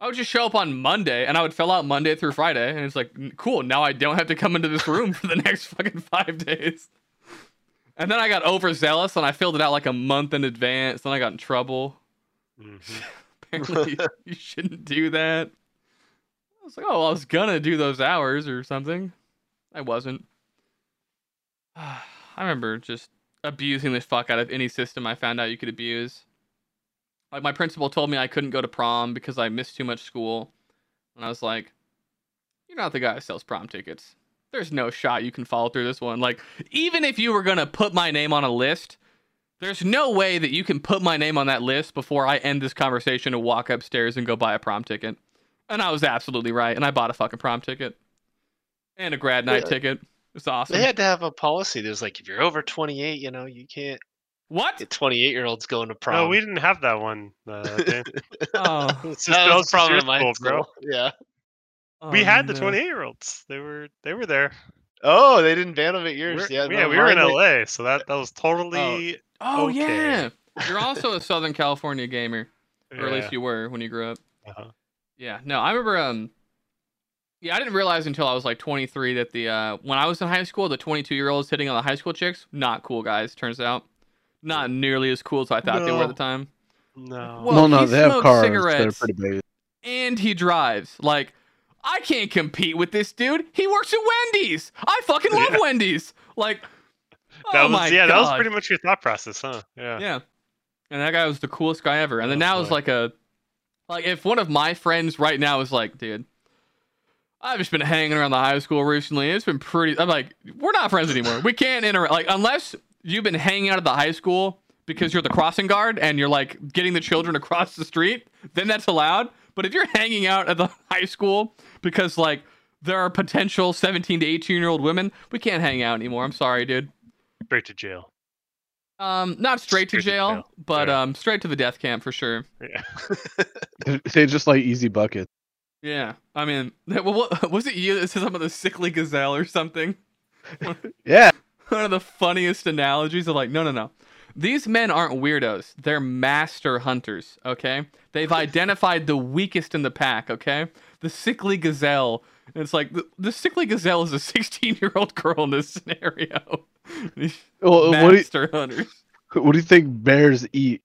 I would just show up on Monday and I would fill out Monday through Friday. And it's like, cool, now I don't have to come into this room for the next fucking five days. And then I got overzealous and I filled it out like a month in advance. Then I got in trouble. Mhm. Apparently, you shouldn't do that. Was like, oh, I was gonna do those hours or something. I wasn't. I remember just abusing the fuck out of any system I found out you could abuse. Like my principal told me I couldn't go to prom because I missed too much school, and I was like, "You're not the guy who sells prom tickets. There's no shot you can follow through this one. Like, even if you were gonna put my name on a list, there's no way that you can put my name on that list before I end this conversation and walk upstairs and go buy a prom ticket." And I was absolutely right, and I bought a fucking prom ticket and a grad night Yeah. ticket. It's awesome. They had to have a policy. There's like, if you're over 28, you know, you can't what? 28 year olds going to prom. No, we didn't have that one. Uh, Oh, It's just that that was was problem your my school, school. bro. Yeah. we oh, had the 28 year olds. They were they were there. Oh, they didn't ban them at yours. We're- yeah, yeah, no, we were in mine, they- LA, so that that was totally. Oh Okay. yeah, you're also a Southern California gamer, or at least you were when you grew up. Uh-huh. Yeah, no, I remember. Um, yeah, I didn't realize until I was like 23 that the uh, when I was in high school, the 22 year olds hitting on the high school chicks, not cool guys. Turns out, not nearly as cool as I thought they were at the time. No. Well, Well, no, he they have cars. cigarettes. They're pretty big. and he drives. Like, I can't compete with this dude. He works at Wendy's. I fucking love Yeah. Wendy's. Like, that oh was my yeah, god. that was pretty much your thought process, huh? Yeah. Yeah. And that guy was the coolest guy ever. And then Oh, now it's like a like if one of my friends right now is like, dude, I've just been hanging around the high school recently. It's been pretty. I'm like, we're not friends anymore. We can't interact. Like, unless you've been hanging out at the high school because you're the crossing guard and you're like getting the children across the street, then that's allowed. But if you're hanging out at the high school because like there are potential 17 to 18 year old women, we can't hang out anymore. I'm sorry, dude. Straight to jail. Um, not straight, to, Straight to jail, jail. but Yeah. um, straight to the death camp for sure. Yeah. They just like easy buckets. Yeah, I mean, what, what, was it you that said something about the sickly gazelle or something? Yeah. One of the funniest analogies of like, no, no, no. These men aren't weirdos. They're master hunters, okay? They've identified the weakest in the pack, okay? The sickly gazelle. And it's like, the, the sickly gazelle is a 16 year old girl in this scenario. These Well, what do, you, master hunters. what do you think bears eat?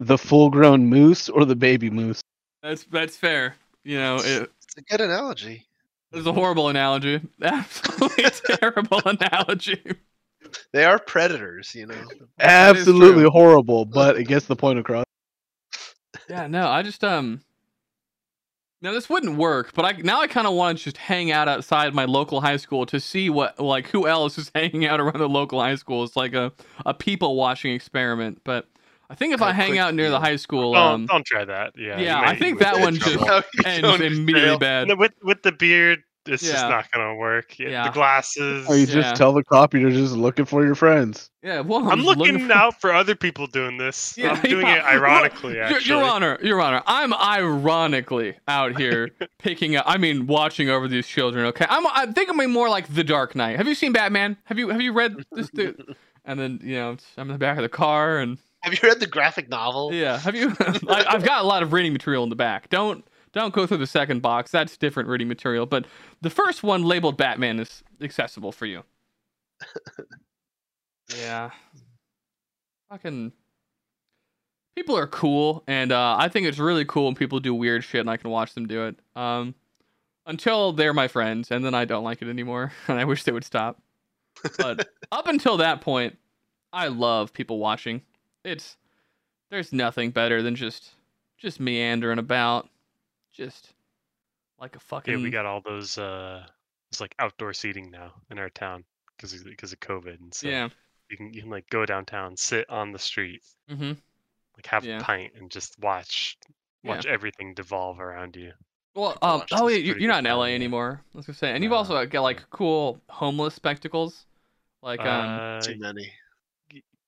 The full-grown moose or the baby moose? That's, that's fair. You know, it, It's a good analogy. it's a horrible analogy. Absolutely terrible analogy. They are predators, you know. Absolutely horrible, but it gets the point across. Yeah, no, I just um. Now this wouldn't work, but I now I kind of want to just hang out outside my local high school to see what like who else is hanging out around the local high school. It's like a a people watching experiment. But I think if Kinda I hang out near the high school, Don't, um, don't try that. Yeah. yeah, might- I think that one in just ends immediately jail. bad. With with the beard, it's Yeah. just not gonna work. Yeah, Yeah. The glasses. Or you Yeah. just tell the cop you're just looking for your friends. Yeah, well, I'm just looking for- out for other people doing this. Yeah, I'm doing yeah. it ironically. Your- Actually, Your Honor, Your Honor, I'm ironically out here picking up. I mean, watching over these children. Okay, I'm. I think I'm more like The Dark Knight. Have you seen Batman? Have you Have you read this? Dude? And then you know, I'm in the back of the car, and Have you read the graphic novel? yeah, have you? I, I've got a lot of reading material in the back. Don't don't go through the second box. That's different reading material. But the first one labeled Batman is accessible for you. yeah. Fucking people are cool, and uh, I think it's really cool when people do weird shit, and I can watch them do it. Um, until they're my friends, and then I don't like it anymore, and I wish they would stop. But up until that point, I love people watching. It's there's nothing better than just just meandering about, just like a fucking. yeah, we got all those. uh It's like outdoor seating now in our town because because of COVID, and so yeah. you can you can like go downtown, sit on the street, Mm-hmm. like have Yeah. a pint, and just watch Yeah. watch everything devolve around you. Well, um, oh yeah, you- pretty you're not in LA time, yeah. anymore. Let's gonna say, and you've No. also got like cool homeless spectacles, like um. uh, Too many.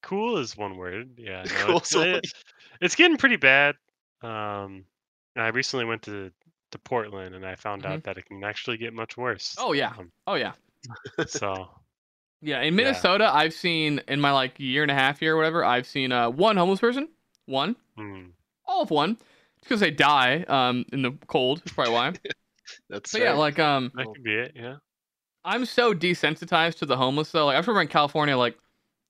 cool is one word. Yeah, no, Cool it's, it- it's getting pretty bad. Um, I recently went to to Portland, and I found out that it can actually get much worse. Mm-hmm. Oh, yeah. Um, oh yeah, so yeah. In Minnesota, I've seen in my like year and a half here, or whatever, I've seen uh one homeless person, one, hmm. all of one, just because they die um in the cold. That's probably why. That's But yeah, like um, that could be it. Yeah. I'm so desensitized to the homeless though. Like I remember in California, like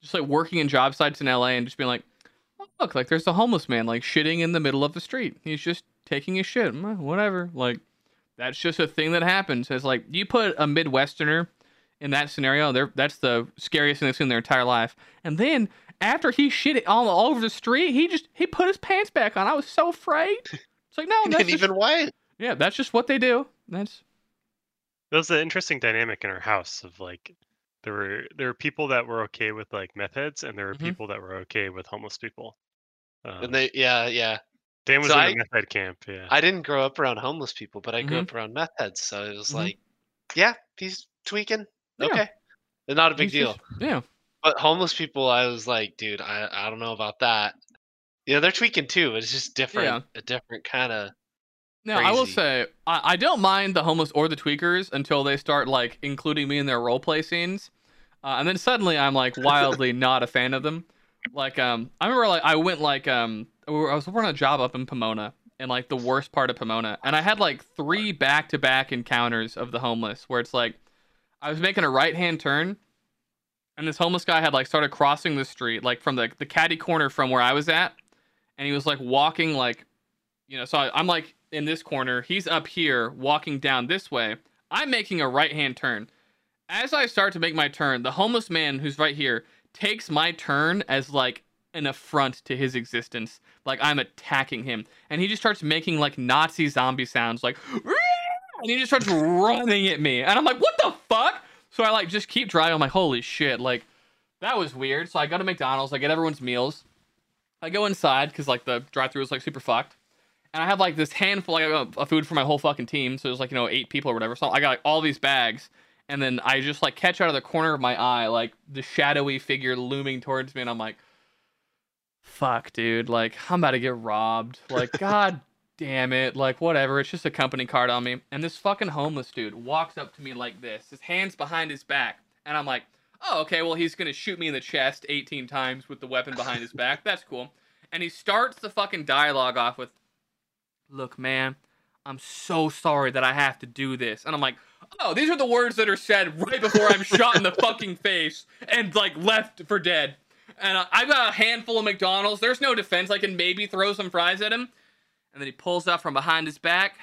just like working in job sites in LA and just being like, look, like there's a homeless man like shitting in the middle of the street. He's just taking his shit. Whatever. Like that's just a thing that happens. It's like you put a Midwesterner in that scenario, they're, that's the scariest thing they've seen in their entire life. And then after he shit it all, all over the street, he just he put his pants back on. I was so afraid. It's like no, and that's then just, even white. yeah, that's just what they do. That's There was an interesting dynamic in our house of like there were there were people that were okay with like meth heads, and there were Mhm. people that were okay with homeless people. Um, And they, yeah, yeah. Dan was so in I- a meth head camp. Yeah. I didn't grow up around homeless people, but I grew Mhm. up around meth heads, so it was Mhm. like, yeah, he's tweaking. Yeah. Okay, It's not a big he's deal. just- yeah. But homeless people, I was like, dude, I, I don't know about that. You know, they're tweaking too. It's just different, a different kind of. Now, I will say, I, I don't mind the homeless or the tweakers until they start like including me in their role play scenes, uh, and then suddenly I'm like wildly not a fan of them. Like, um, I remember like I went like um, I was working a job up in Pomona, in like the worst part of Pomona, and I had like three back to back encounters of the homeless where it's like I was making a right hand turn, and this homeless guy had like started crossing the street like from the the caddy corner from where I was at, and he was like walking like you know, so I, I'm like in this corner. He's up here walking down this way. I'm making a right hand turn. As I start to make my turn, the homeless man who's right here takes my turn as like an affront to his existence. Like I'm attacking him. And he just starts making like Nazi zombie sounds like and he just starts running at me, and I'm like, what the fuck? So I like just keep driving. I'm like, holy shit, like that was weird. So I go to McDonald's, I get everyone's meals. I go inside because like the drive-through is like super fucked, and I have like this handful like, of food for my whole fucking team. So there's like you know eight people or whatever. So I got like all these bags, and then I just like catch out of the corner of my eye like the shadowy figure looming towards me, and I'm like, fuck, dude, like I'm about to get robbed. Like god damn it, like whatever. It's just a company card on me. And this fucking homeless dude walks up to me like this, his hands behind his back, and I'm like, oh okay, well he's gonna shoot me in the chest 18 times with the weapon behind his back. That's cool. And he starts the fucking dialogue off with, look, man. I'm so sorry that I have to do this. And I'm like, oh, these are the words that are said right before I'm shot in the fucking face and like left for dead. And uh, I've got a handful of McDonald's. There's no defense. I can maybe throw some fries at him. And then he pulls out from behind his back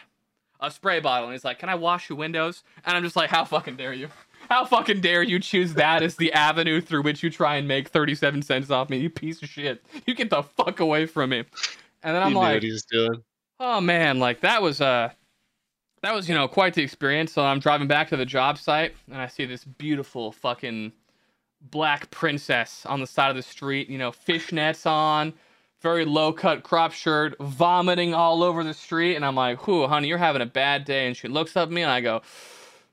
a spray bottle and he's like, Can I wash your windows? And I'm just like, How fucking dare you? How fucking dare you choose that as the avenue through which you try and make 37 cents off me, you piece of shit. You get the fuck away from me. And then I'm he knew like, what he was doing. Oh man, like that was uh that was, you know, quite the experience. So I'm driving back to the job site and I see this beautiful fucking black princess on the side of the street, you know, fishnets on, very low cut crop shirt, vomiting all over the street. And I'm like, whew, honey, you're having a bad day. And she looks up at me and I go,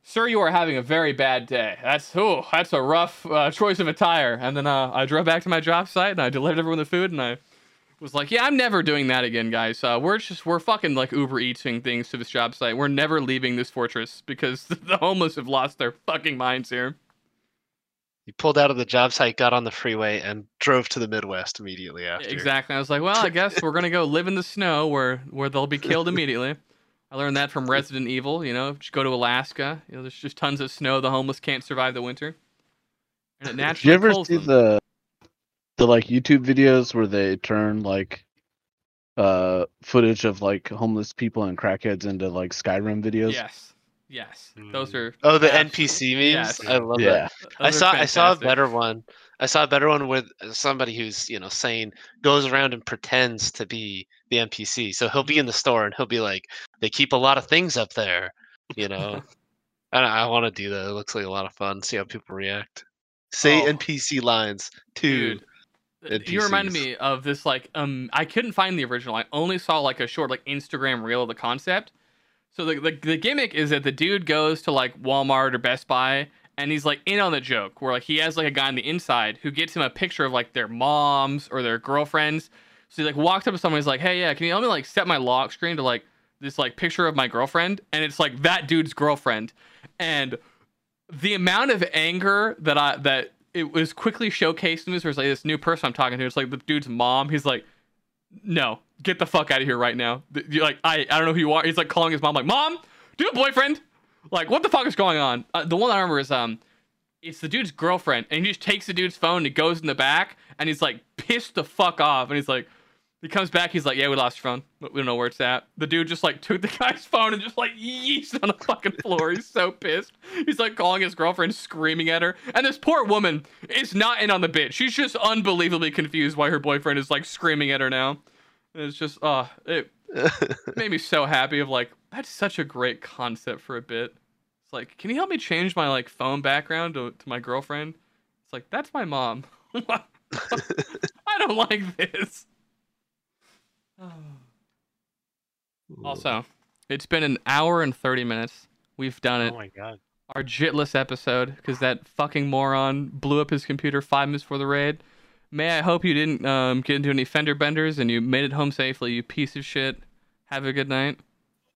Sir, you are having a very bad day. That's ooh, that's a rough uh, choice of attire. And then uh, I drove back to my job site and I delivered everyone the food and I was like, yeah, I'm never doing that again, guys. Uh, we're just we're fucking like Uber Eating things to this job site. We're never leaving this fortress because the homeless have lost their fucking minds here. He pulled out of the job site, got on the freeway, and drove to the Midwest immediately after. Exactly. I was like, well, I guess we're gonna go live in the snow where where they'll be killed immediately. I learned that from Resident Evil. You know, just go to Alaska. You know, there's just tons of snow. The homeless can't survive the winter. And it Did naturally you ever see them. the the like YouTube videos where they turn like uh footage of like homeless people and crackheads into like Skyrim videos? Yes. Yes. Those Mm. are. Oh, the NPC memes. Yes. I love Yeah. that. I those are saw I saw a better one. I saw a better one with somebody who's you know saying goes around and pretends to be the NPC. So he'll be in the store and he'll be like, "They keep a lot of things up there," you know. I I want to do that. It looks like a lot of fun. See how people react. Say Oh. NPC lines too. Dude, you reminded me of this like um I couldn't find the original. I only saw like a short like Instagram reel of the concept. So the, the the gimmick is that the dude goes to like Walmart or Best Buy and he's like in on the joke where like he has like a guy on the inside who gets him a picture of like their moms or their girlfriends. So he like walks up to someone he's like, "Hey, yeah, can you help me like set my lock screen to like this like picture of my girlfriend?" And it's like that dude's girlfriend. And the amount of anger that I that it was quickly showcased in this where it's like this new person I'm talking to, it's like the dude's mom. He's like, No, get the fuck out of here right now. You're like, I, I don't know who you are. He's like calling his mom, like, Mom, do a boyfriend? Like, what the fuck is going on? Uh, the one I remember is um it's the dude's girlfriend, and he just takes the dude's phone and goes in the back and he's like pissed the fuck off, and he's like he comes back, he's like, Yeah, we lost your phone. We don't know where it's at. The dude just like took the guy's phone and just like yeets it on the fucking floor. He's so pissed. He's like calling his girlfriend, screaming at her. And this poor woman is not in on the bit. She's just unbelievably confused why her boyfriend is like screaming at her now. And it's just oh, it made me so happy of like, that's such a great concept for a bit. It's like, can you help me change my like phone background to, to my girlfriend? It's like, that's my mom. I don't like this. Also, it's been an hour and 30 minutes. We've done it. Oh my god. Our jitless episode, because that fucking moron blew up his computer five minutes before the raid. May I hope you didn't um, get into any fender benders and you made it home safely, you piece of shit. Have a good night.